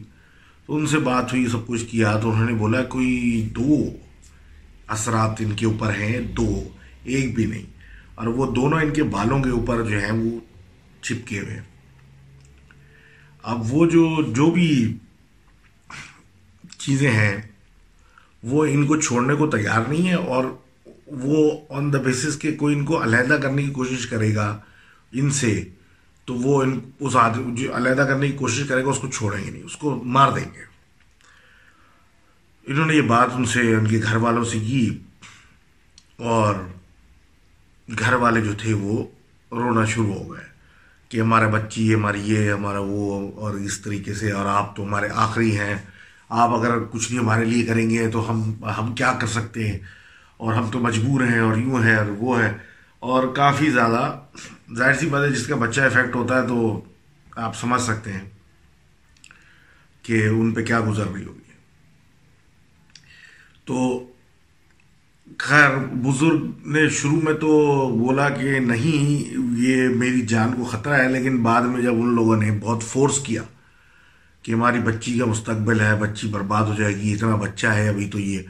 تو ان سے بات ہوئی، سب کچھ کیا، تو انہوں نے بولا کوئی دو اثرات ان کے اوپر ہیں، دو، ایک بھی نہیں۔ اور وہ دونوں ان کے بالوں کے اوپر جو ہیں وہ چپکے ہوئے۔ اب وہ جو جو بھی چیزیں ہیں، وہ ان کو چھوڑنے کو تیار نہیں ہے اور وہ آن دا بیسس کے کوئی ان کو علیحدہ کرنے کی کوشش کرے گا ان سے، تو وہ ان، اس آدمی جو علیحدہ کرنے کی کوشش کرے گا، اس کو چھوڑیں گے نہیں، اس کو مار دیں گے۔ انہوں نے یہ بات ان سے، ان کے گھر والوں سے کی، اور گھر والے جو تھے وہ رونا شروع ہو گئے کہ ہمارا بچی، ہماری یہ، ہمارا وہ، اور اس طریقے سے، اور آپ تو ہمارے آخری ہیں، آپ اگر کچھ نہیں ہمارے لیے کریں گے تو ہم ہم کیا کر سکتے ہیں؟ اور ہم تو مجبور ہیں اور یوں ہے اور وہ ہے اور کافی زیادہ۔ ظاہر سی بات ہے، جس کا بچہ افیکٹ ہوتا ہے تو آپ سمجھ سکتے ہیں کہ ان پہ کیا گزر رہی ہوگی۔ تو خیر، بزرگ نے شروع میں تو بولا کہ نہیں، یہ میری جان کو خطرہ ہے، لیکن بعد میں جب ان لوگوں نے بہت فورس کیا کہ ہماری بچی کا مستقبل ہے، بچی برباد ہو جائے گی، اتنا بچہ ہے ابھی تو یہ۔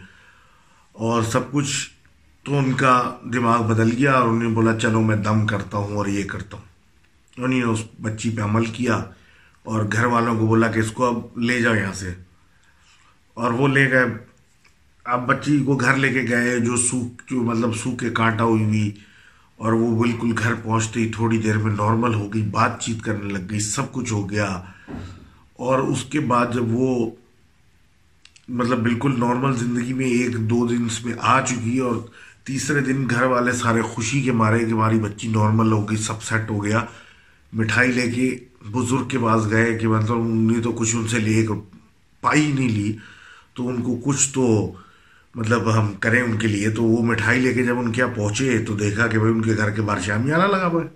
اور سب کچھ تو ان کا دماغ بدل گیا اور انہوں نے بولا، چلو میں دم کرتا ہوں اور یہ کرتا ہوں۔ انہوں نے اس بچی پہ عمل کیا اور گھر والوں کو بولا کہ اس کو اب لے جاؤ یہاں سے۔ اور وہ لے گئے۔ اب بچی کو گھر لے کے گئے، جو سوکھ، جو مطلب سوکھ کے کانٹا ہوئی ہوئی، اور وہ بالکل گھر پہنچتے ہی تھوڑی دیر میں نارمل ہو گئی، بات چیت کرنے لگ گئی، سب کچھ ہو گیا۔ اور اس کے بعد جب وہ مطلب بالکل نارمل زندگی میں ایک دو دن اس میں آ چکی اور تیسرے دن گھر والے سارے خوشی کے مارے کہ ہماری بچی نارمل ہو گئی، سب سیٹ ہو گیا۔ مٹھائی لے کے بزرگ کے پاس گئے کہ مطلب انہوں نے تو کچھ ان سے لے کر پائی نہیں لی۔ تو ان کو کچھ تو مطلب ہم کریں ان کے لیے۔ تو وہ مٹھائی لے کے جب ان کے یہاں پہنچے تو دیکھا کہ بھائی ان کے گھر کے باہر شامیانہ لگا ہوا ہے۔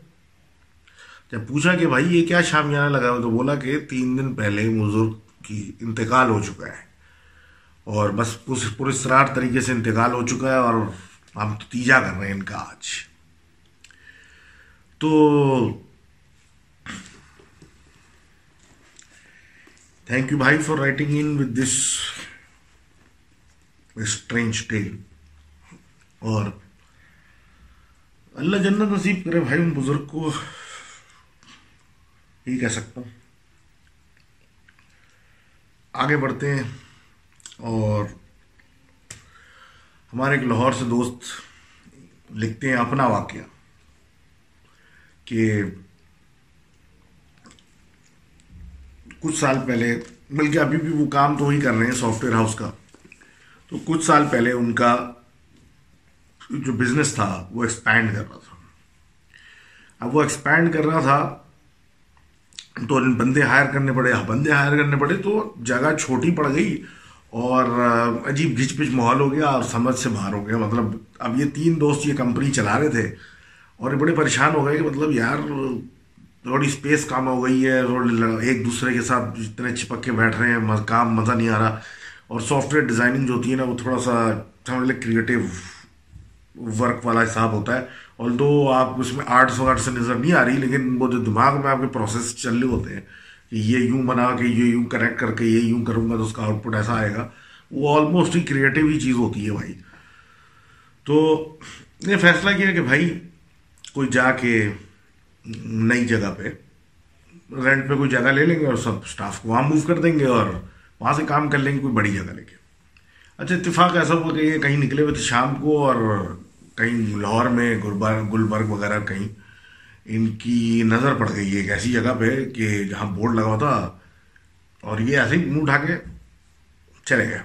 جب پوچھا کہ بھائی یہ کیا شامیانہ لگا ہوا تو بولا کہ تین دن پہلے بزرگ کی انتقال ہو چکا ہے۔ اور بس پرسرار طریقے سے انتقال ہو چکا ہے اور ہم تو تیجا کر رہے ہیں ان کا آج۔ تو تھینک یو بھائی for writing in with this strange tale اور اللہ جنت نصیب کرے بھائی ان بزرگ کو۔ ہی کہہ سکتا ہوں۔ آگے بڑھتے ہیں۔ اور ہمارے ایک لاہور سے دوست لکھتے ہیں اپنا واقعہ کہ کچھ سال پہلے، بلکہ ابھی بھی وہ کام تو ہی کر رہے ہیں سافٹ ویئر ہاؤس کا۔ تو کچھ سال پہلے ان کا جو بزنس تھا، وہ ایکسپینڈ کر رہا تھا۔ اب وہ ایکسپینڈ کر رہا تھا، تو بندے ہائر کرنے پڑے۔ بندے ہائر کرنے پڑے تو جگہ چھوٹی پڑ گئی۔ اور عجیب گھچ پچ ماحول ہو گیا اور سمجھ سے باہر ہو گیا مطلب اب یہ تین دوست یہ کمپنی چلا رہے تھے اور یہ بڑے پریشان ہو گئے کہ مطلب یار، تھوڑی اسپیس کام ہو گئی ہے ایک دوسرے کے ساتھ جتنے چپک کے بیٹھ رہے ہیں کام مزہ نہیں آ رہا۔ اور سافٹ ویئر ڈیزائننگ جو ہوتی ہے نا، وہ تھوڑا سا سمجھ لیں کریٹیو ورک والا حساب ہوتا ہے۔ اور دو آپ اس میں آرٹس وغیرہ سے نظر نہیں آ رہی، لیکن وہ جو دماغ میں آپ کے پروسیس چل رہے ہوتے ہیں کہ یہ یوں بنا کے یہ یوں کنیکٹ کر کے یہ یوں کروں گا تو اس کا آؤٹ پٹ ایسا آئے گا۔ وہ آلموسٹ ہی کریٹیو ہی چیز ہوتی ہے بھائی۔ تو یہ فیصلہ کیا کہ بھائی کوئی جا کے نئی جگہ پہ رینٹ پہ کوئی جگہ لے لیں گے اور سب اسٹاف کو وہاں موو کر دیں گے اور وہاں سے کام کر لیں گے، کوئی بڑی جگہ لے کے۔ اچھا اتفاق ایسا ہوا کہ یہ کہیں نکلے ہوئے تھے شام کو اور کہیں لاہور میں گلبرگ وغیرہ کہیں۔ ان کی نظر پڑ گئی ایک ایسی جگہ پہ کہ جہاں بورڈ لگا ہوا تھا اور یہ ایسے ہی منہ اٹھا کے چلے گئے۔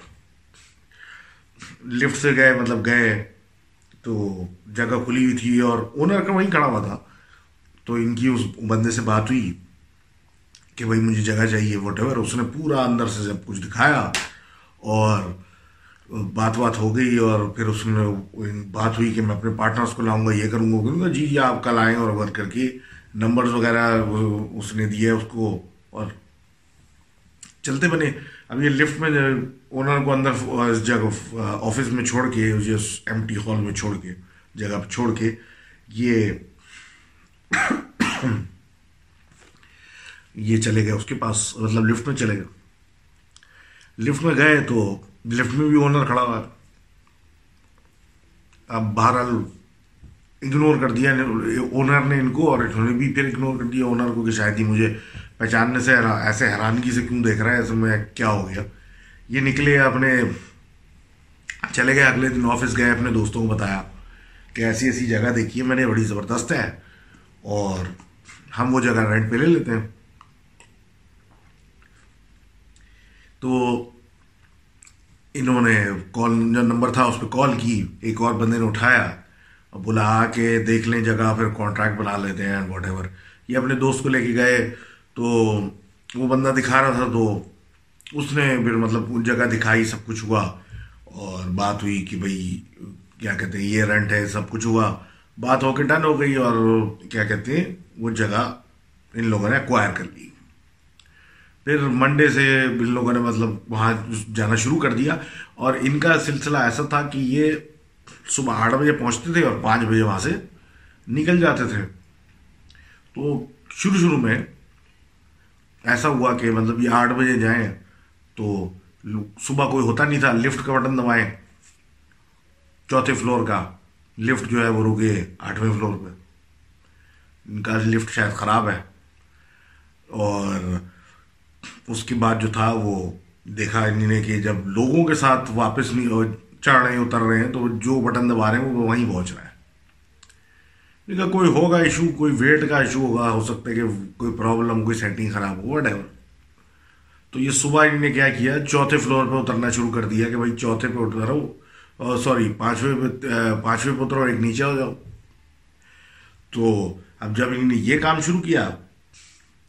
لفٹ سے گئے مطلب گئے تو جگہ کھلی ہوئی تھی اور اونر کا وہیں کھڑا ہوا تھا۔ تو ان کی اس بندے سے بات ہوئی کہ بھائی مجھے جگہ چاہیے واٹ ایور اس نے پورا اندر سے سب کچھ دکھایا اور بات بات ہو گئی اور پھر اس نے بات ہوئی کہ میں اپنے پارٹنرس کو لاؤں گا، یہ کروں گا کروں گا۔ جی جی آپ کل آئیں اور ورک کر کے نمبرز وغیرہ اس نے دیے اس کو اور چلتے بنے۔ اب یہ لفٹ میں اونر کو اندر جگہ آفس میں چھوڑ کے ایم ٹی ہال میں چھوڑ کے، جگہ پہ چھوڑ کے یہ یہ چلے گئے، اس کے پاس مطلب لفٹ میں چلے گئے۔ لفٹ میں گئے تو لفٹ میں بھی اونر کھڑا ہوا اب بہرحال اگنور کر دیا اونر نے ان کو اور انہوں نے بھی پھر اگنور کر دیا۔ اونر کو کہ شاید ہی مجھے پہچاننے سے، ایسے حیرانگی سے کیوں دیکھ رہا ہے؟ ایسے میں کیا ہو گیا؟ یہ نکلے اپنے، چلے گئے۔ اگلے دن آفس گئے، اپنے دوستوں کو بتایا کہ ایسی ایسی جگہ دیکھی ہے، میں نے، بڑی زبردست ہے۔ اور ہم وہ جگہ رینٹ پہ لے لیتے ہیں۔ تو انہوں نے کال جو نمبر تھا اس پہ کال کی، ایک اور بندے نے اٹھایا، اور بلا کے دیکھ لیں جگہ، پھر کانٹریکٹ بنا لیتے ہیں واٹ ایور یہ اپنے دوست کو لے کے گئے، تو وہ بندہ دکھا رہا تھا، تو اس نے پھر مطلب ان جگہ دکھائی، سب کچھ ہوا، اور بات ہوئی کہ بھائی، کیا کہتے ہیں، یہ رینٹ ہے، سب کچھ ہوا۔ بات ہو کے ڈن ہو گئی، اور کیا کہتے ہیں، وہ جگہ ان لوگوں نے ایکوائر کر لی۔ پھر منڈے سے ان لوگوں نے مطلب وہاں جانا شروع کر دیا اور ان کا سلسلہ ایسا تھا کہ یہ صبح آٹھ بجے پہنچتے تھے اور پانچ بجے وہاں سے نکل جاتے تھے۔ تو شروع شروع میں ایسا ہوا کہ مطلب یہ آٹھ بجے جائیں تو صبح کوئی ہوتا نہیں تھا، لفٹ کا بٹن دبائیں۔ چوتھے فلور کا لفٹ جو ہے وہ رکے آٹھویں فلور پہ۔ ان کا لفٹ شاید خراب ہے۔ اور اس کے بعد جو تھا وہ دیکھا انہوں نے کہ جب لوگوں کے ساتھ واپس نہیں چڑھ رہے ہیں، اتر رہے ہیں، تو جو بٹن دبا رہے ہیں، وہ وہیں پہنچ رہا ہے دیکھا کوئی ہوگا ایشو؟ کوئی ویٹ کا ایشو ہوگا؟ ہو سکتا ہے کہ کوئی پرابلم، کوئی سیٹنگ خراب ہو وٹ ایور تو یہ صبح انہوں نے کیا کیا؟ چوتھے فلور پہ اترنا شروع کر دیا کہ بھائی چوتھے پہ اترو سوری، پانچویں پہ پانچویں پہ اترو، ایک نیچے ہو جاؤ۔ تو اب جب انہوں نے یہ کام شروع کیا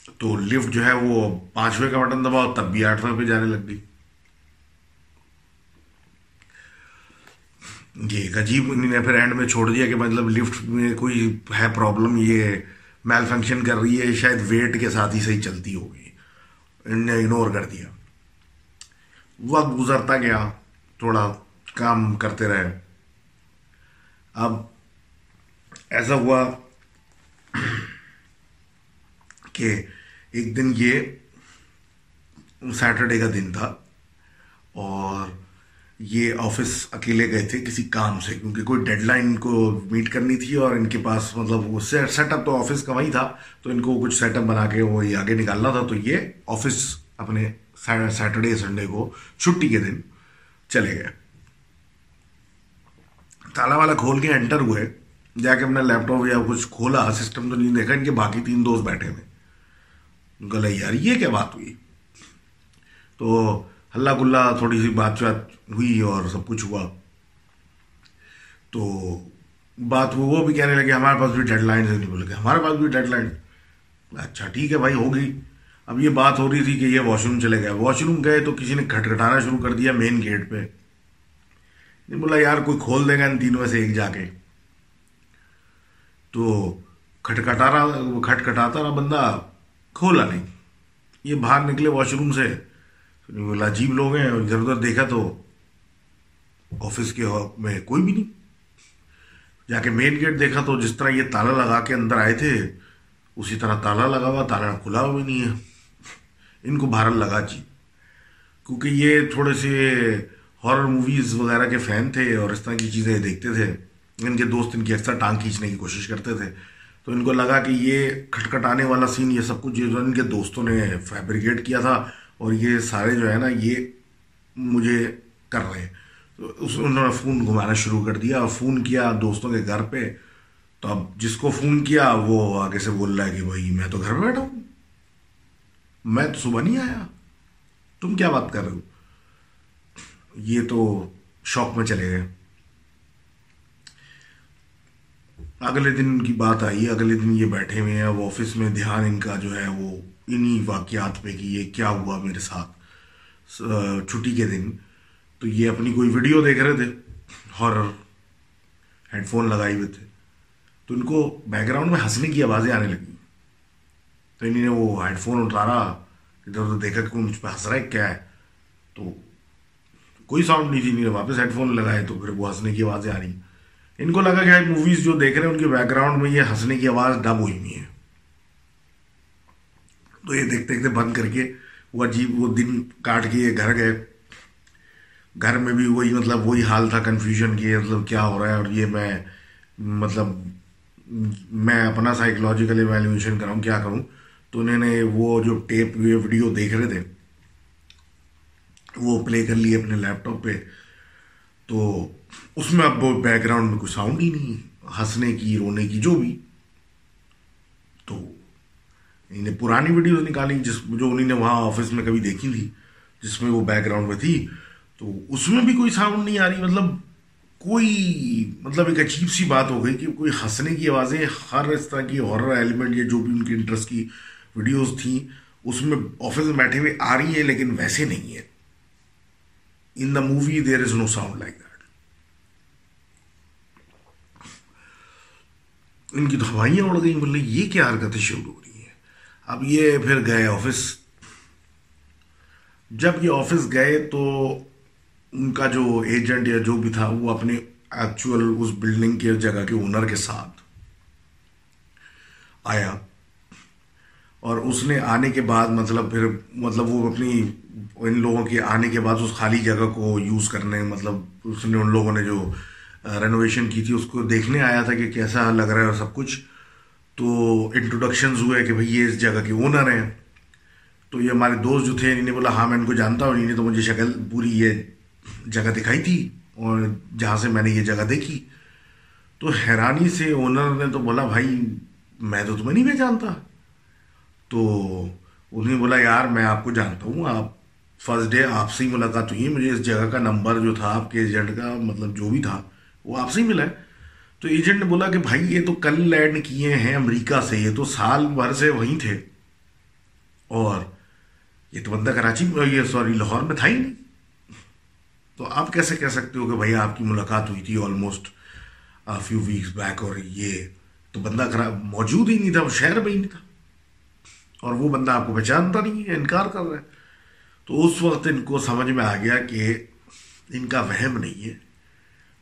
تو لفٹ جو ہے وہ پانچویں کا بٹن دباؤ، تب بھی آٹھویں پہ جانے لگ گئی۔ یہ ایک عجیب نے پھر اینڈ میں چھوڑ دیا کہ مطلب لفٹ میں کوئی ہے پرابلم یہ میل فنکشن کر رہی ہے، شاید ویٹ کے ساتھ ہی صحیح چلتی ہوگی۔ انہوں نے اگنور کر دیا۔ وقت گزرتا گیا، تھوڑا کام کرتے رہے۔ اب ایسا ہوا کہ ایک دن یہ سیٹرڈے کا دن تھا اور یہ آفس اکیلے گئے تھے کسی کام سے کیونکہ کوئی ڈیڈ لائن کو میٹ کرنی تھی اور ان کے پاس مطلب وہ سیٹ اپ تو آفس کا وہی تھا، تو ان کو کچھ سیٹ اپ بنا کے وہ آگے نکالنا تھا، تو یہ آفس اپنے سیٹرڈے سنڈے کو چھٹی کے دن چلے گئے۔ تالا والا کھول کے انٹر ہوئے، جا کے اپنا لیپ ٹاپ یا کچھ کھولا سسٹم تو نہیں دیکھا، ان کے باقی تین دوست بیٹھے تھے یار، یہ کیا بات ہوئی؟ تو ہلہ گلا تھوڑی سی بات چات ہوئی اور سب کچھ ہوا۔ تو بات وہ بھی کہنے لگے، ہمارے پاس بھی ڈیڈ لائن نہیں بولے کہ ہمارے پاس بھی ڈیڈ لائن اچھا ٹھیک ہے بھائی، ہوگی۔ اب یہ بات ہو رہی تھی کہ یہ واش روم چلے گئے۔ واش روم گئے تو کسی نے کھٹکھٹانا شروع کر دیا مین گیٹ پہ۔ نہیں بولا، یار، کوئی کھول دے گا ان تینوں میں سے ایک جا کے. تو کھٹکھٹا رہا کھٹکھٹاتا رہا بندہ۔ کھولا نہیں۔ یہ باہر نکلے واش روم سے۔ عجیب لوگ ہیں، اور ادھر ادھر دیکھا تو آفس کے ہاں میں کوئی بھی نہیں۔ جا کے مین گیٹ دیکھا تو جس طرح یہ تالا لگا کے اندر آئے تھے، اسی طرح تالا لگا ہوا، تالا کھلا ہوا بھی نہیں ہے۔ ان کو بھارت لگا جی۔ کیونکہ یہ تھوڑے سے ہارر موویز وغیرہ کے فین تھے اور اس طرح کی چیزیں دیکھتے تھے۔ ان کے دوست ان کی اکثر ٹانگ کھینچنے کی کوشش کرتے تھے۔ تو ان کو لگا کہ یہ کھٹکھٹانے والا سین، یہ سب کچھ جو ان کے دوستوں نے فیبریکیٹ کیا تھا اور یہ سارے جو ہے نا، یہ مجھے کر رہے ہیں۔ تو اس انہوں نے فون گھمانا شروع کر دیا اور فون کیا دوستوں کے گھر پہ۔ تو اب جس کو فون کیا، وہ آگے سے بول رہا ہے کہ بھائی، میں تو گھر میں بیٹھا ہوں۔ میں تو صبح نہیں آیا۔ تم کیا بات کر رہے ہو؟ یہ تو شوق میں چلے گئے۔ اگلے دن ان کی بات آئی، اگلے دن یہ بیٹھے ہوئے ہیں، اب آفس میں دھیان ان کا جو ہے وہ انہی واقعات پہ کہ یہ کیا ہوا میرے ساتھ چھٹی کے دن۔ تو یہ اپنی کوئی ویڈیو دیکھ رہے تھے، ہارر ہیڈ فون لگائے ہوئے تھے۔ تو ان کو بیک گراؤنڈ میں ہنسنے کی آوازیں آنے لگی۔ تو انہیں وہ ہیڈ فون اتارا ادھر ادھر دیکھا کہ مجھ پہ ہنس رہا ہے، کیا ہے؟ تو کوئی ساؤنڈ نہیں تھی انہیں واپس ہیڈ فون لگائے تو پھر وہ ہنسنے کی آوازیں آ رہی۔ ان کو لگا کہ موویز جو دیکھ رہے ہیں، ان کے بیک گراؤنڈ میں یہ ہنسنے کی آواز ڈب ہوئی ہوئی ہے۔ تو یہ دیکھتے دیکھتے بند کر کے وہ عجیب وہ دن کاٹ کے یہ گھر گئے۔ گھر میں بھی وہی مطلب وہی حال تھا کنفیوژن کی مطلب کیا ہو رہا ہے اور یہ میں مطلب میں اپنا سائیکلوجیکل ایویلیویشن کراؤں، کیا کروں؟ تو انہوں نے وہ جو ٹیپ ویڈیو دیکھ رہے تھے، وہ پلے کر لیے اپنے لیپ ٹاپ پہ۔ تو اس میں اب بیک گراؤنڈ میں کوئی ساؤنڈ ہی نہیں ہنسنے کی، رونے کی، جو بھی۔ تو انہیں پرانی ویڈیوز نکالی جس جو انہیں نے وہاں آفس میں کبھی دیکھی تھی، جس میں وہ بیک گراؤنڈ میں تھی۔ تو اس میں بھی کوئی ساؤنڈ نہیں آ رہی۔ مطلب کوئی مطلب ایک عجیب سی بات ہو گئی کہ کوئی ہنسنے کی آوازیں ہر اس طرح کی ہارر ایلیمنٹ یا جو بھی ان کی انٹرسٹ کی ویڈیوز تھیں، اس میں آفس میں بیٹھے ہوئے آ رہی ہیں، لیکن ویسے نہیں ہے in the movie there is no sound like that ان کی تو ہوائیاں اڑ گئی بولے، یہ کیا حرکتیں شروع ہو رہی ہیں؟ اب یہ پھر گئے آفس۔ جب یہ آفس گئے تو ان کا جو ایجنٹ یا جو بھی تھا، وہ اپنے ایکچوئل اس بلڈنگ کے جگہ کے اونر کے ساتھ آیا۔ اور اس نے آنے کے بعد مطلب پھر مطلب وہ اپنی ان لوگوں کے آنے کے بعد اس خالی جگہ کو یوز کرنے مطلب اس نے ان لوگوں نے جو رینوویشن کی تھی، اس کو دیکھنے آیا تھا کہ کیسا لگ رہا ہے اور سب کچھ۔ تو انٹروڈکشنز ہوئے کہ بھئی یہ اس جگہ کے اونر ہیں۔ تو یہ ہمارے دوست جو تھے انہیں نے بولا ہاں میں ان کو جانتا ہوں۔ انہیں نے تو مجھے شکل پوری یہ جگہ دکھائی تھی اور جہاں سے میں نے یہ جگہ دیکھی۔ تو حیرانی سے اونر نے تو بولا، بھائی، میں تو تمہیں نہیں میں جانتا۔ تو انہوں نے بولا، یار، میں آپ کو جانتا ہوں۔ آپ فرسٹ ڈے آپ سے ہی ملاقات ہوئی ہے۔ مجھے اس جگہ کا نمبر جو تھا، آپ کے ایجنٹ کا مطلب جو بھی تھا وہ آپ سے ہی ملا ہے۔ تو ایجنٹ نے بولا کہ بھائی، یہ تو کل لینڈ کیے ہیں امریکہ سے، یہ تو سال بھر سے وہیں تھے۔ اور یہ تو بندہ کراچی میں یہ سوری، لاہور میں تھا ہی نہیں۔ تو آپ کیسے کہہ سکتے ہو کہ بھائی، آپ کی ملاقات ہوئی تھی آلموسٹ فیو ویکس بیک اور یہ تو بندہ موجود ہی نہیں تھا، وہ شہر میں ہی نہیں تھا۔ اور وہ بندہ آپ کو پہچانتا نہیں ہے، انکار کر رہا ہے۔ تو اس وقت ان کو سمجھ میں آ گیا کہ ان کا وہم نہیں ہے۔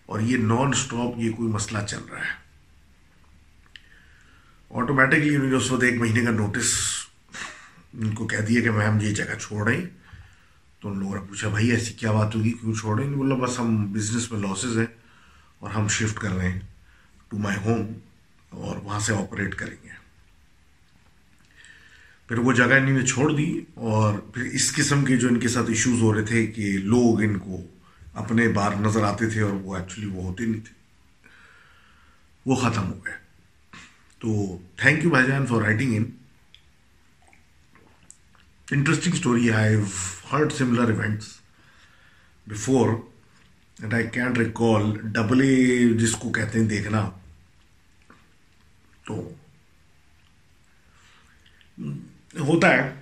اور یہ نان سٹاپ یہ کوئی مسئلہ چل رہا ہے۔ آٹومیٹکلی انہوں نے اس وقت ایک مہینے کا نوٹس ان کو کہہ دیا کہ میم یہ جگہ چھوڑ رہے ہیں۔ تو ان لوگوں نے پوچھا، بھائی ایسی کیا بات ہوگی؟ کیوں چھوڑیں نہیں بولا بس ہم بزنس میں لاسز ہیں اور ہم شفٹ کر رہے ہیں ٹو مائی ہوم اور وہاں سے آپریٹ کریں گے۔ پھر وہ جگہ انہوں نے چھوڑ دی اور پھر اس قسم کے جو ان کے ساتھ ایشوز ہو رہے تھے کہ لوگ ان کو اپنے بار نظر آتے تھے اور وہ ایکچولی وہ ہوتے نہیں تھے۔ وہ ختم ہو گئے۔ تو تھینک یو بھائی جان for writing in interesting story I heard similar events before and I can recall double A جس کو کہتے ہیں دیکھنا تو ہوتا ہے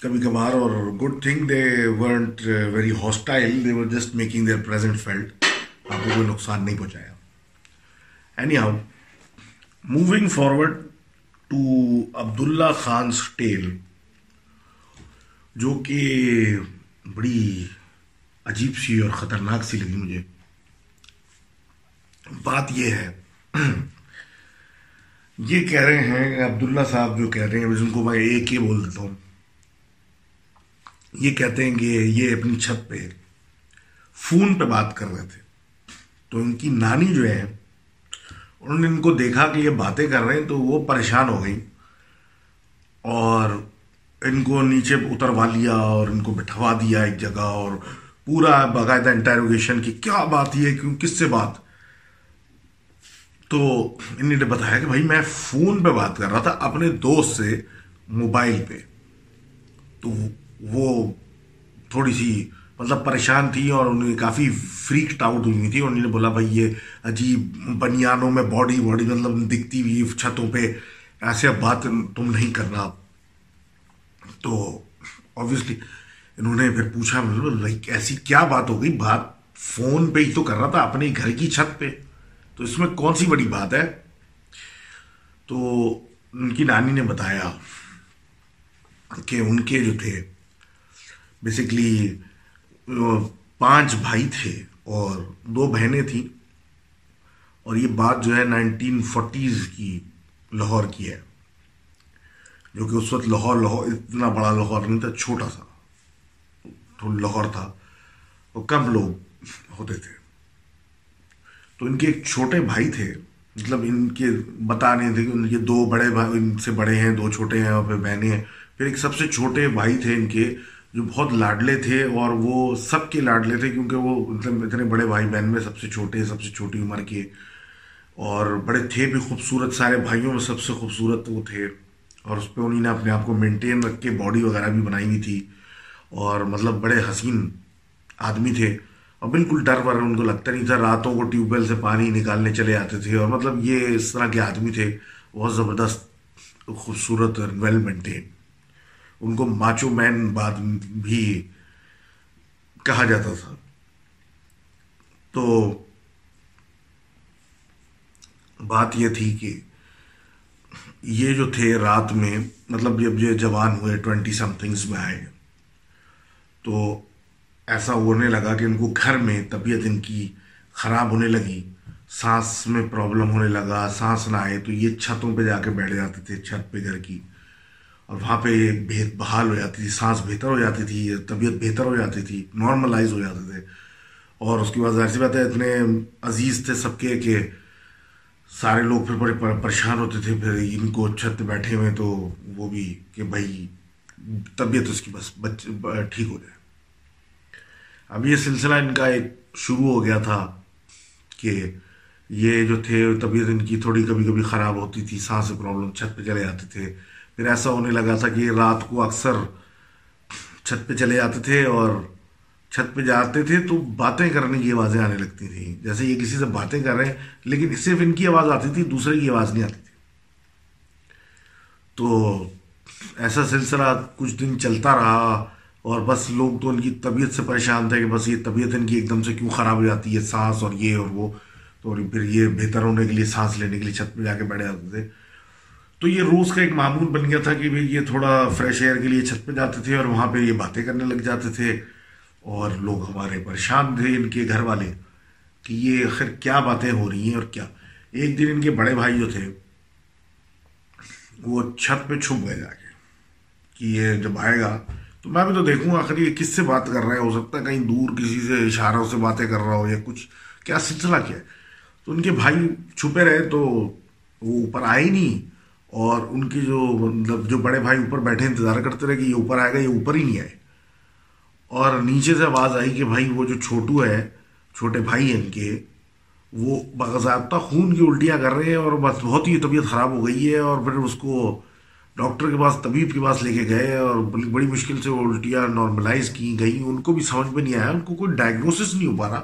کبھی کبھار اور good thing they weren't very hostile they were just making their present felt آپ کو کوئی نقصان نہیں پہنچایا۔ Anyhow moving forward to Abdullah Khan's tale جو کہ بڑی عجیب سی اور خطرناک سی لگی مجھے۔ بات یہ ہے، یہ کہہ رہے ہیں عبداللہ صاحب جو کہہ رہے ہیں جن کو میں ایک ہی بول دیتا ہوں۔ یہ کہتے ہیں کہ یہ اپنی چھت پہ فون پہ بات کر رہے تھے۔ تو ان کی نانی جو ہے، انہوں نے ان کو دیکھا کہ یہ باتیں کر رہے ہیں، تو وہ پریشان ہو گئی اور ان کو نیچے اتروا لیا اور ان کو بٹھوا دیا ایک جگہ اور پورا باقاعدہ انٹیروگیشن کی کیا بات یہ کیوں، کس سے بات؟ تو انہیں نے بتایا کہ بھائی میں فون پہ بات کر رہا تھا اپنے دوست سے موبائل پہ۔ تو وہ تھوڑی سی مطلب پریشان تھی اور انہیں کافی فریکڈ آؤٹ ہوئی تھی اور انہوں نے بولا بھائی یہ عجیب بنیانوں میں باڈی باڈی مطلب دکھتی ہوئی چھتوں پہ ایسے اب بات تم نہیں کرنا۔ تو آبویسلی انہوں نے پھر پوچھا لائک ایسی کیا بات ہو گئی؟ بات فون پہ ہی تو کر رہا تھا، اپنے گھر کی چھت پہ۔ تو اس میں کون سی بڑی بات ہے؟ تو ان کی نانی نے بتایا کہ ان کے جو تھے بیسکلی uh, پانچ بھائی تھے اور دو بہنیں تھیں۔ اور یہ بات جو ہے نائنٹین فورٹیز کی لاہور کی ہے۔ جو کہ اس وقت لاہور لاہور اتنا بڑا لاہور نہیں تھا، چھوٹا سا۔ لاہور تھا۔ اور کم لوگ ہوتے تھے؟ تو ان کے ایک چھوٹے بھائی تھے۔ مطلب ان کے بتا نہیں تھے کہ ان کے دو بڑے بھائی، ان سے بڑے ہیں، دو چھوٹے ہیں اور پھر بہنیں ہیں۔ پھر ایک سب سے چھوٹے بھائی تھے ان کے۔ جو بہت لاڈلے تھے اور وہ سب کے لاڈلے تھے کیونکہ وہ مطلب اتنے بڑے بھائی بہن میں سب سے چھوٹے، سب سے چھوٹی عمر کے اور بڑے تھے بھی خوبصورت، سارے بھائیوں میں سب سے خوبصورت وہ تھے اور اس پہ انہیں نے اپنے آپ کو مینٹین رکھ کے باڈی وغیرہ بھی بنائی ہوئی تھی اور مطلب بڑے حسین آدمی تھے اور بالکل ڈر ور ان کو لگتا نہیں تھا، راتوں کو ٹیوب ویل سے پانی نکالنے چلے آتے تھے اور مطلب یہ اس طرح کے آدمی تھے، بہت زبردست، خوبصورت ویل مینٹین ان کو ماچو مین بات بھی کہا جاتا تھا۔ تو بات یہ تھی کہ یہ جو تھے رات میں مطلب جب یہ جوان ہوئے، ٹوینٹی سم تھنگس میں آئے، تو ایسا ہونے لگا کہ ان کو گھر میں طبیعت ان کی خراب ہونے لگی، سانس میں پرابلم ہونے لگا، سانس نہ آئے، تو یہ چھتوں پہ جا کے بیٹھ جاتے تھے، چھت پہ گھر کی۔ اور وہاں پہ بحال ہو جاتی تھی، سانس بہتر ہو جاتی تھی، طبیعت بہتر ہو جاتی تھی نارملائز ہو جاتے تھے۔ اور اس کے بعد ظاہر سی بات ہے، اتنے عزیز تھے سب کے کہ سارے لوگ پھر بڑے پریشان ہوتے تھے۔ پھر ان کو چھت پہ بیٹھے ہوئے تو وہ بھی کہ بھائی طبیعت اس کی بس بچ ٹھیک ہو جائے۔ اب یہ سلسلہ ان کا ایک شروع ہو گیا تھا کہ یہ جو تھے، طبیعت ان کی تھوڑی کبھی کبھی خراب ہوتی تھی، سانس پرابلم چھت پہ چلے جاتے تھے۔ پھر ایسا ہونے لگا تھا کہ رات کو اکثر چھت پہ چلے جاتے تھے اور چھت پہ جاتے تھے تو باتیں کرنے کی آوازیں آنے لگتی تھیں۔ جیسے یہ کسی سے باتیں کر رہے ہیں، لیکن صرف ان کی آواز آتی تھی، دوسرے کی آواز نہیں آتی تھی۔ تو ایسا سلسلہ کچھ دن چلتا رہا اور بس لوگ تو ان کی طبیعت سے پریشان تھے کہ بس یہ طبیعت ان کی ایک دم سے کیوں خراب ہو جاتی ہے، سانس اور یہ اور وہ۔ تو پھر یہ بہتر ہونے کے لیے سانس لینے کے لیے چھت پہ جا کے بیٹھے جاتے تھے۔ تو یہ روز کا ایک معمول بن گیا تھا کہ بھائی یہ تھوڑا فریش ایئر کے لیے چھت پہ جاتے تھے اور وہاں پہ یہ باتیں کرنے لگ جاتے تھے اور لوگ ہمارے پریشان تھے ان کے گھر والے کہ یہ آخر کیا باتیں ہو رہی ہیں اور کیا۔ ایک دن ان کے بڑے بھائی جو تھے، وہ چھت پہ چھپ گئے جا کے کہ یہ جب آئے گا تو میں بھی تو دیکھوں گا آخر یہ کس سے بات کر رہا ہے، ہو سکتا ہے کہیں دور کسی سے اشاروں سے باتیں کر رہا ہو یا کچھ۔ کیا سلسلہ کیا ہے؟ تو ان کے بھائی چھپے رہے تو وہ اوپر آئے ہی نہیں۔ اور ان کی جو مطلب جو بڑے بھائی اوپر بیٹھے انتظار کرتے رہے کہ یہ اوپر آئے گا، یہ اوپر ہی نہیں آئے۔ اور نیچے سے آواز آئی کہ بھائی وہ جو چھوٹو ہے، چھوٹے بھائی ہیں ان کے، وہ باضابطہ خون کی الٹیاں کر رہے ہیں اور بس بہت ہی طبیعت خراب ہو گئی ہے اور پھر اس کو ڈاکٹر کے پاس، طبیب کے پاس لے کے گئے اور بڑی مشکل سے وہ الٹیاں نارملائز کی گئیں۔ ان کو بھی سمجھ میں نہیں آیا، ان کو کوئی ڈائگنوسس نہیں ہو پا رہا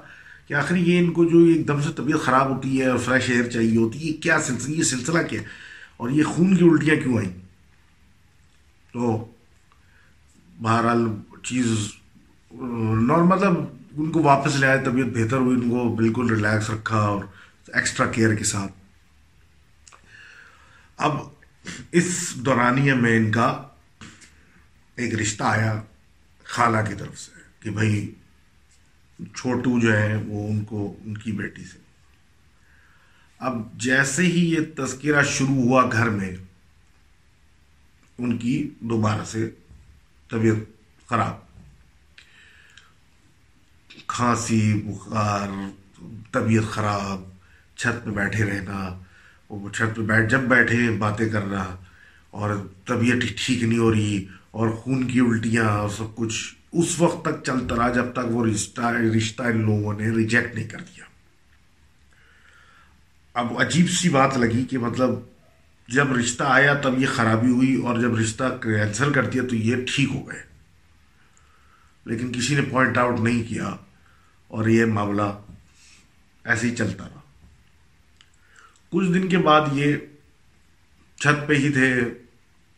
کہ آخر یہ ان کو جو ایک دم سے طبیعت خراب ہوتی ہے اور فریش ایئر چاہیے ہوتی ہے، یہ کیا سلسلہ یہ سلسلہ کیا ہے؟ اور یہ خون کی الٹیاں کیوں آئیں؟ تو بہرحال چیز نارمل مطلب ان کو واپس لے آئے، طبیعت بہتر ہوئی، ان کو بالکل ریلیکس رکھا اور ایکسٹرا کیئر کے ساتھ۔ اب اس دورانیہ میں ان کا ایک رشتہ آیا خالہ کی طرف سے کہ بھائی چھوٹو جو ہے وہ ان کو، ان کی بیٹی سے۔ اب جیسے ہی یہ تذکرہ شروع ہوا گھر میں، ان کی دوبارہ سے طبیعت خراب۔ کھانسی، بخار، طبیعت خراب، چھت پہ بیٹھے رہنا، وہ چھت پہ بیٹھ، جب بیٹھے باتیں کرنا، اور طبیعت ٹھیک نہیں ہو رہی، اور خون کی الٹیاں اور سب کچھ، اس وقت تک چلتا رہا جب تک وہ رشتہ رشتہ ان لوگوں نے ریجیکٹ نہیں کر دیا۔ اب عجیب سی بات لگی کہ مطلب جب رشتہ آیا تب یہ خرابی ہوئی اور جب رشتہ کینسل کر دیا تو یہ ٹھیک ہو گئے۔ لیکن کسی نے پوائنٹ آؤٹ نہیں کیا اور یہ معاملہ ایسے ہی چلتا رہا۔ کچھ دن کے بعد یہ چھت پہ ہی تھے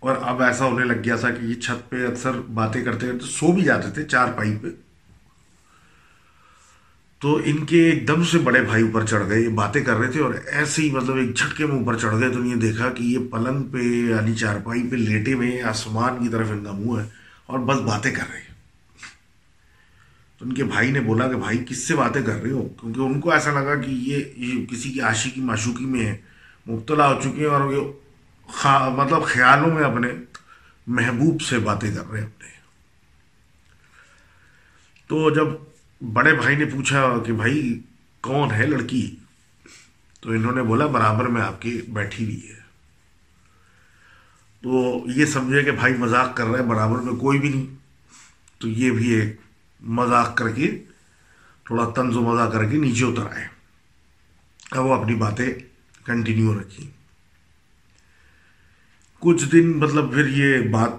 اور اب ایسا ہونے لگ گیا تھا کہ یہ چھت پہ اکثر باتیں کرتے کرتے سو بھی جاتے تھے چار پائی پہ۔ تو ان کے ایک دم سے بڑے بھائی اوپر چڑھ گئے، یہ باتیں کر رہے تھے اور ایسے ہی مطلب ایک جھٹکے میں اوپر چڑھ گئے۔ تو یہ دیکھا کہ یہ پلنگ پہ یعنی چارپائی پہ لیٹے ہوئے آسمان کی طرف ان کا منہ ہے اور بس باتیں کر رہے ہیں۔ تو ان کے بھائی نے بولا کہ بھائی کس سے باتیں کر رہے ہو؟ کیونکہ ان کو ایسا لگا کہ یہ کسی کی عاشقی معشوقی میں مبتلا ہو چکے ہیں اور یہ مطلب خیالوں میں اپنے محبوب سے باتیں کر رہے ہیں۔ اپنے تو جب بڑے بھائی نے پوچھا کہ بھائی کون ہے لڑکی؟ تو انہوں نے بولا برابر میں آپ کی بیٹھی ہوئی ہے۔ تو یہ سمجھے کہ بھائی مذاق کر رہے ہیں برابر میں کوئی بھی نہیں۔ تو یہ بھی ایک مذاق کر کے، تھوڑا طنز و مزہ کر کے نیچے اتر آئے۔ اب وہ اپنی باتیں کنٹینیو رکھی کچھ دن مطلب پھر یہ بات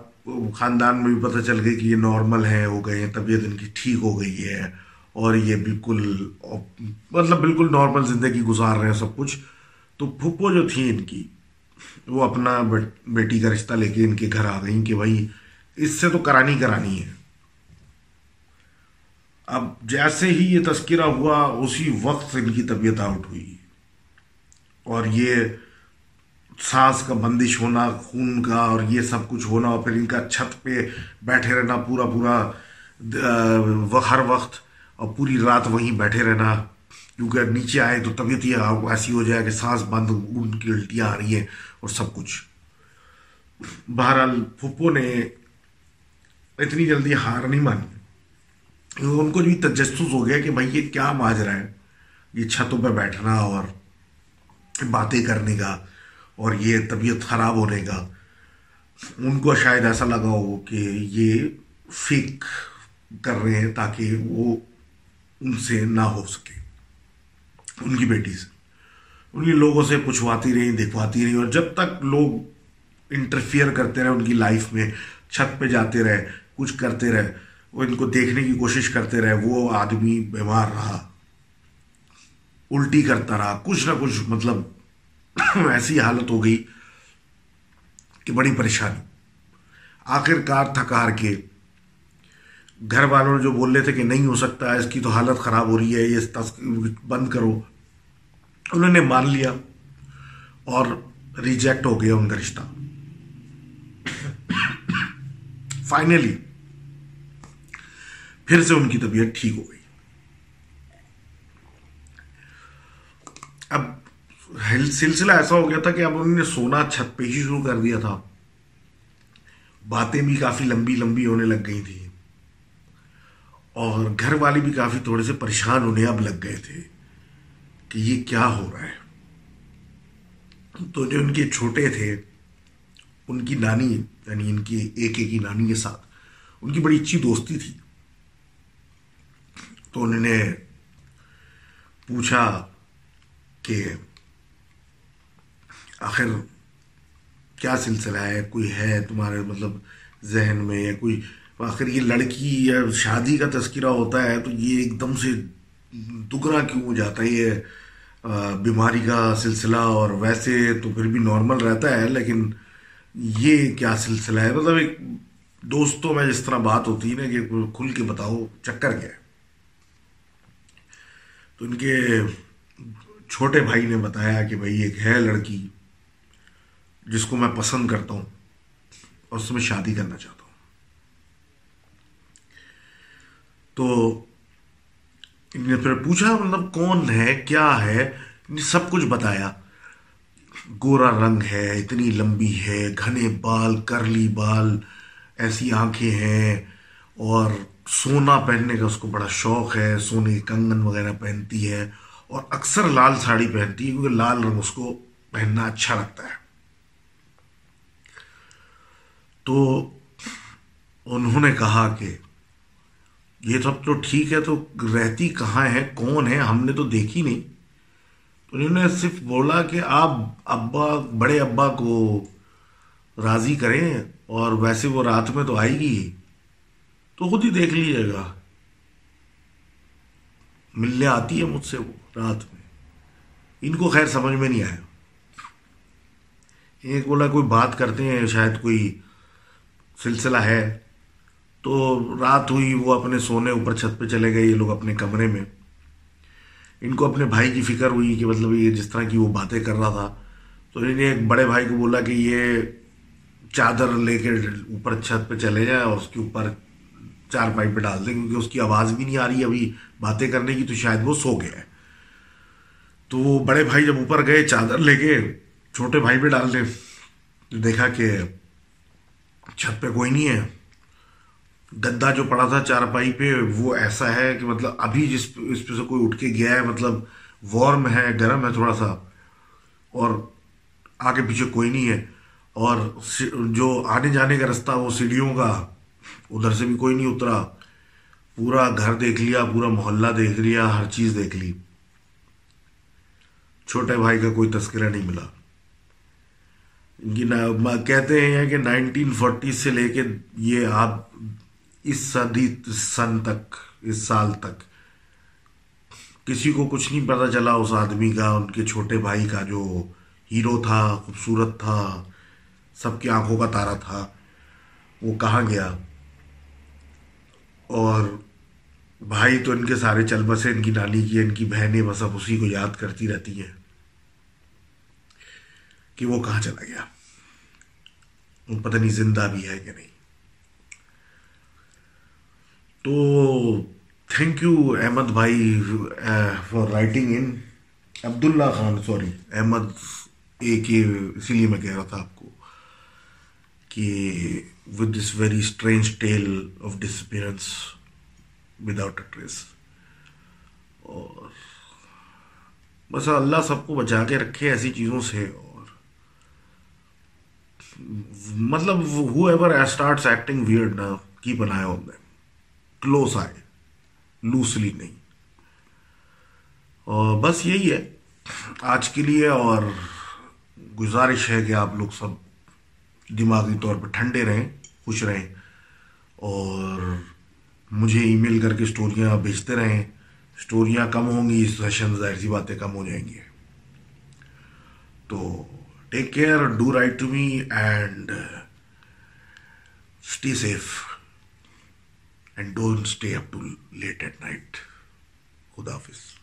خاندان میں بھی پتہ چل گئی کہ یہ نارمل ہے ہو گئے ہیں، طبیعت ان کی ٹھیک ہو گئی ہے۔ اور یہ بالکل مطلب بالکل نارمل زندگی گزار رہے ہیں سب کچھ۔ تو پھپھو جو تھی ان کی، وہ اپنا بیٹی کا رشتہ لے کے ان کے گھر آ گئیں کہ بھائی اس سے تو کرانی کرانی ہے۔ اب جیسے ہی یہ تذکرہ ہوا، اسی وقت ان کی طبیعت آؤٹ ہوئی۔ اور یہ سانس کا بندش ہونا، خون کا اور یہ سب کچھ ہونا، اور پھر ان کا چھت پہ بیٹھے رہنا پورا پورا ہر وقت۔ اور پوری رات وہیں بیٹھے رہنا۔ کیونکہ نیچے آئے تو طبیعت یہ ایسی ہو جائے کہ سانس بند ان کی الٹیاں آ رہی ہیں اور سب کچھ۔ بہرحال پھپھو نے اتنی جلدی ہار نہیں مانی۔ ان کو بھی تجسس ہو گیا کہ بھائی یہ کیا ماجرا ہے۔ یہ چھتوں پہ بیٹھنا اور باتیں کرنے کا اور یہ طبیعت خراب ہونے کا۔ ان کو شاید ایسا لگا ہو کہ یہ فیک کر رہے ہیں تاکہ وہ ان سے نہ ہو سکے۔ ان کی بیٹی سے ان لوگوں سے پوچھواتی رہی دکھواتی رہی اور جب تک لوگ انٹرفیئر کرتے رہے ان کی لائف میں چھت پہ جاتے رہے کچھ کرتے رہے وہ ان کو دیکھنے کی کوشش کرتے رہے وہ آدمی بیمار رہا، الٹی کرتا رہا، کچھ نہ کچھ مطلب ایسی حالت ہو گئی کہ بڑی پریشانی۔ آخر کار تھکار کے گھر والوں نے جو بول رہے تھے کہ نہیں ہو سکتا، اس کی تو حالت خراب ہو رہی ہے، یہ بند کرو۔ انہوں نے مان لیا اور ریجیکٹ ہو گیا ان کا رشتہ۔ فائنلی پھر سے ان کی طبیعت ٹھیک ہو گئی۔ اب سلسلہ ایسا ہو گیا تھا کہ اب انہوں نے سونا چھت پہ ہی شروع کر دیا تھا۔ باتیں بھی کافی لمبی لمبی ہونے لگ گئی تھی اور گھر والے بھی کافی تھوڑے سے پریشان ہونے اب لگ گئے تھے کہ یہ کیا ہو رہا ہے۔ تو جو ان کے چھوٹے تھے، ان کی نانی یعنی ان کی ایک ایک کی نانی کے ساتھ، ان کی بڑی اچھی دوستی تھی۔ تو انہوں نے پوچھا کہ آخر کیا سلسلہ ہے؟ کوئی ہے تمہارے مطلب ذہن میں یا کوئی آخر یہ لڑکی یا شادی کا تذکرہ ہوتا ہے تو یہ ایک دم سے دگنا کیوں ہو جاتا ہے؟ یہ بیماری کا سلسلہ اور ویسے تو پھر بھی نارمل رہتا ہے، لیکن یہ کیا سلسلہ ہے؟ مطلب ایک دوستوں میں جس طرح بات ہوتی ہے نا کہ کھل کے بتاؤ چکر کیا ہے۔ تو ان کے چھوٹے بھائی نے بتایا کہ بھائی ایک ہے لڑکی جس کو میں پسند کرتا ہوں اور اس میں شادی کرنا چاہتا ہوں۔ تو ان نے پھر پوچھا مطلب کون ہے، کیا ہے؟ سب کچھ بتایا۔ گورا رنگ ہے، اتنی لمبی ہے، گھنے بال، کرلی بال، ایسی آنکھیں ہیں۔ اور سونا پہننے کا اس کو بڑا شوق ہے، سونے کے کنگن وغیرہ پہنتی ہے۔ اور اکثر لال ساڑی پہنتی ہے، کیونکہ لال رنگ اس کو پہننا اچھا لگتا ہے۔ تو انہوں نے کہا کہ یہ سب تو ٹھیک ہے، تو رہتی کہاں ہے؟ کون ہے؟ ہم نے تو دیکھی نہیں۔ تو انہوں نے صرف بولا کہ آپ ابا، بڑے ابا کو راضی کریں اور ویسے وہ رات میں تو آئے گی، تو خود ہی دیکھ لیجیے گا۔ ملنے آتی ہے مجھ سے وہ رات میں۔ ان کو خیر سمجھ میں نہیں آیا۔ ایک بولا، کوئی بات کرتے ہیں، شاید کوئی سلسلہ ہے۔ تو رات ہوئی، وہ اپنے سونے اوپر چھت پہ چلے گئے، یہ لوگ اپنے کمرے میں۔ ان کو اپنے بھائی کی فکر ہوئی کہ مطلب یہ جس طرح کی وہ باتیں کر رہا تھا۔ تو انہوں نے ایک بڑے بھائی کو بولا کہ یہ چادر لے کے اوپر چھت پہ چلے جائیں اور اس کے اوپر چار پائپ پہ ڈال دیں، کیونکہ اس کی آواز بھی نہیں آ رہی۔ ابھی باتیں کرنے کی تو شاید وہ سو گیا ہے۔ تو وہ بڑے بھائی جب اوپر گئے، چادر لے کے چھوٹے بھائی پہ ڈال دیں۔ دیکھا کہ چھت پہ کوئی نہیں ہے۔ گدا جو پڑا تھا چارپائی پہ، وہ ایسا ہے کہ مطلب ابھی جس اس پہ سے کوئی اٹھ کے گیا ہے مطلب وارم ہے، گرم ہے تھوڑا سا، اور آگے پیچھے کوئی نہیں ہے، اور جو آنے جانے کا رستہ، وہ سیڑھیوں کا، ادھر سے بھی کوئی نہیں اترا، پورا گھر دیکھ لیا، پورا محلہ دیکھ لیا، ہر چیز دیکھ لی۔ چھوٹے بھائی کا کوئی تذکرہ نہیں ملا۔ کہتے ہیں کہ نائنٹین فورٹی سے لے کے یہ آپ اس صدی سن تک، اس سال تک۔ کسی کو کچھ نہیں پتا چلا اس آدمی کا، ان کے چھوٹے بھائی کا جو ہیرو تھا، خوبصورت تھا، سب کی آنکھوں کا تارا تھا، وہ کہاں گیا؟ اور بھائی تو ان کے سارے چل بسے ان کی نانی کی، ان کی بہنیں، بس اب اسی کو یاد کرتی رہتی ہیں کہ وہ کہاں چلا گیا۔ پتہ نہیں زندہ بھی ہے کہ نہیں۔ تو تھینک یو احمد بھائی for writing in Abdullah Khan sorry Ahmed A K, اسی لیے میں کہہ رہا تھا آپ کو کہ with this very strange tale of disappearance without a trace اور بس اللہ سب کو بچا کے رکھے ایسی چیزوں سے اور مطلب whoever starts acting weird نا کی بنایا ہوں میں کلوز آئے لوسلی نہیں۔ اور بس یہی ہے۔ آج کے لیے اور گزارش ہے کہ آپ لوگ سب دماغی طور پہ ٹھنڈے رہیں، خوش رہیں۔ اور مجھے ای میل کر کے اسٹوریاں بھیجتے رہیں۔ اسٹوریاں کم ہوں گی، سیشن ظاہر سی باتیں کم ہو جائیں گی۔ تو take care do write to me and stay safe and don't stay up too late at night خدا حافظ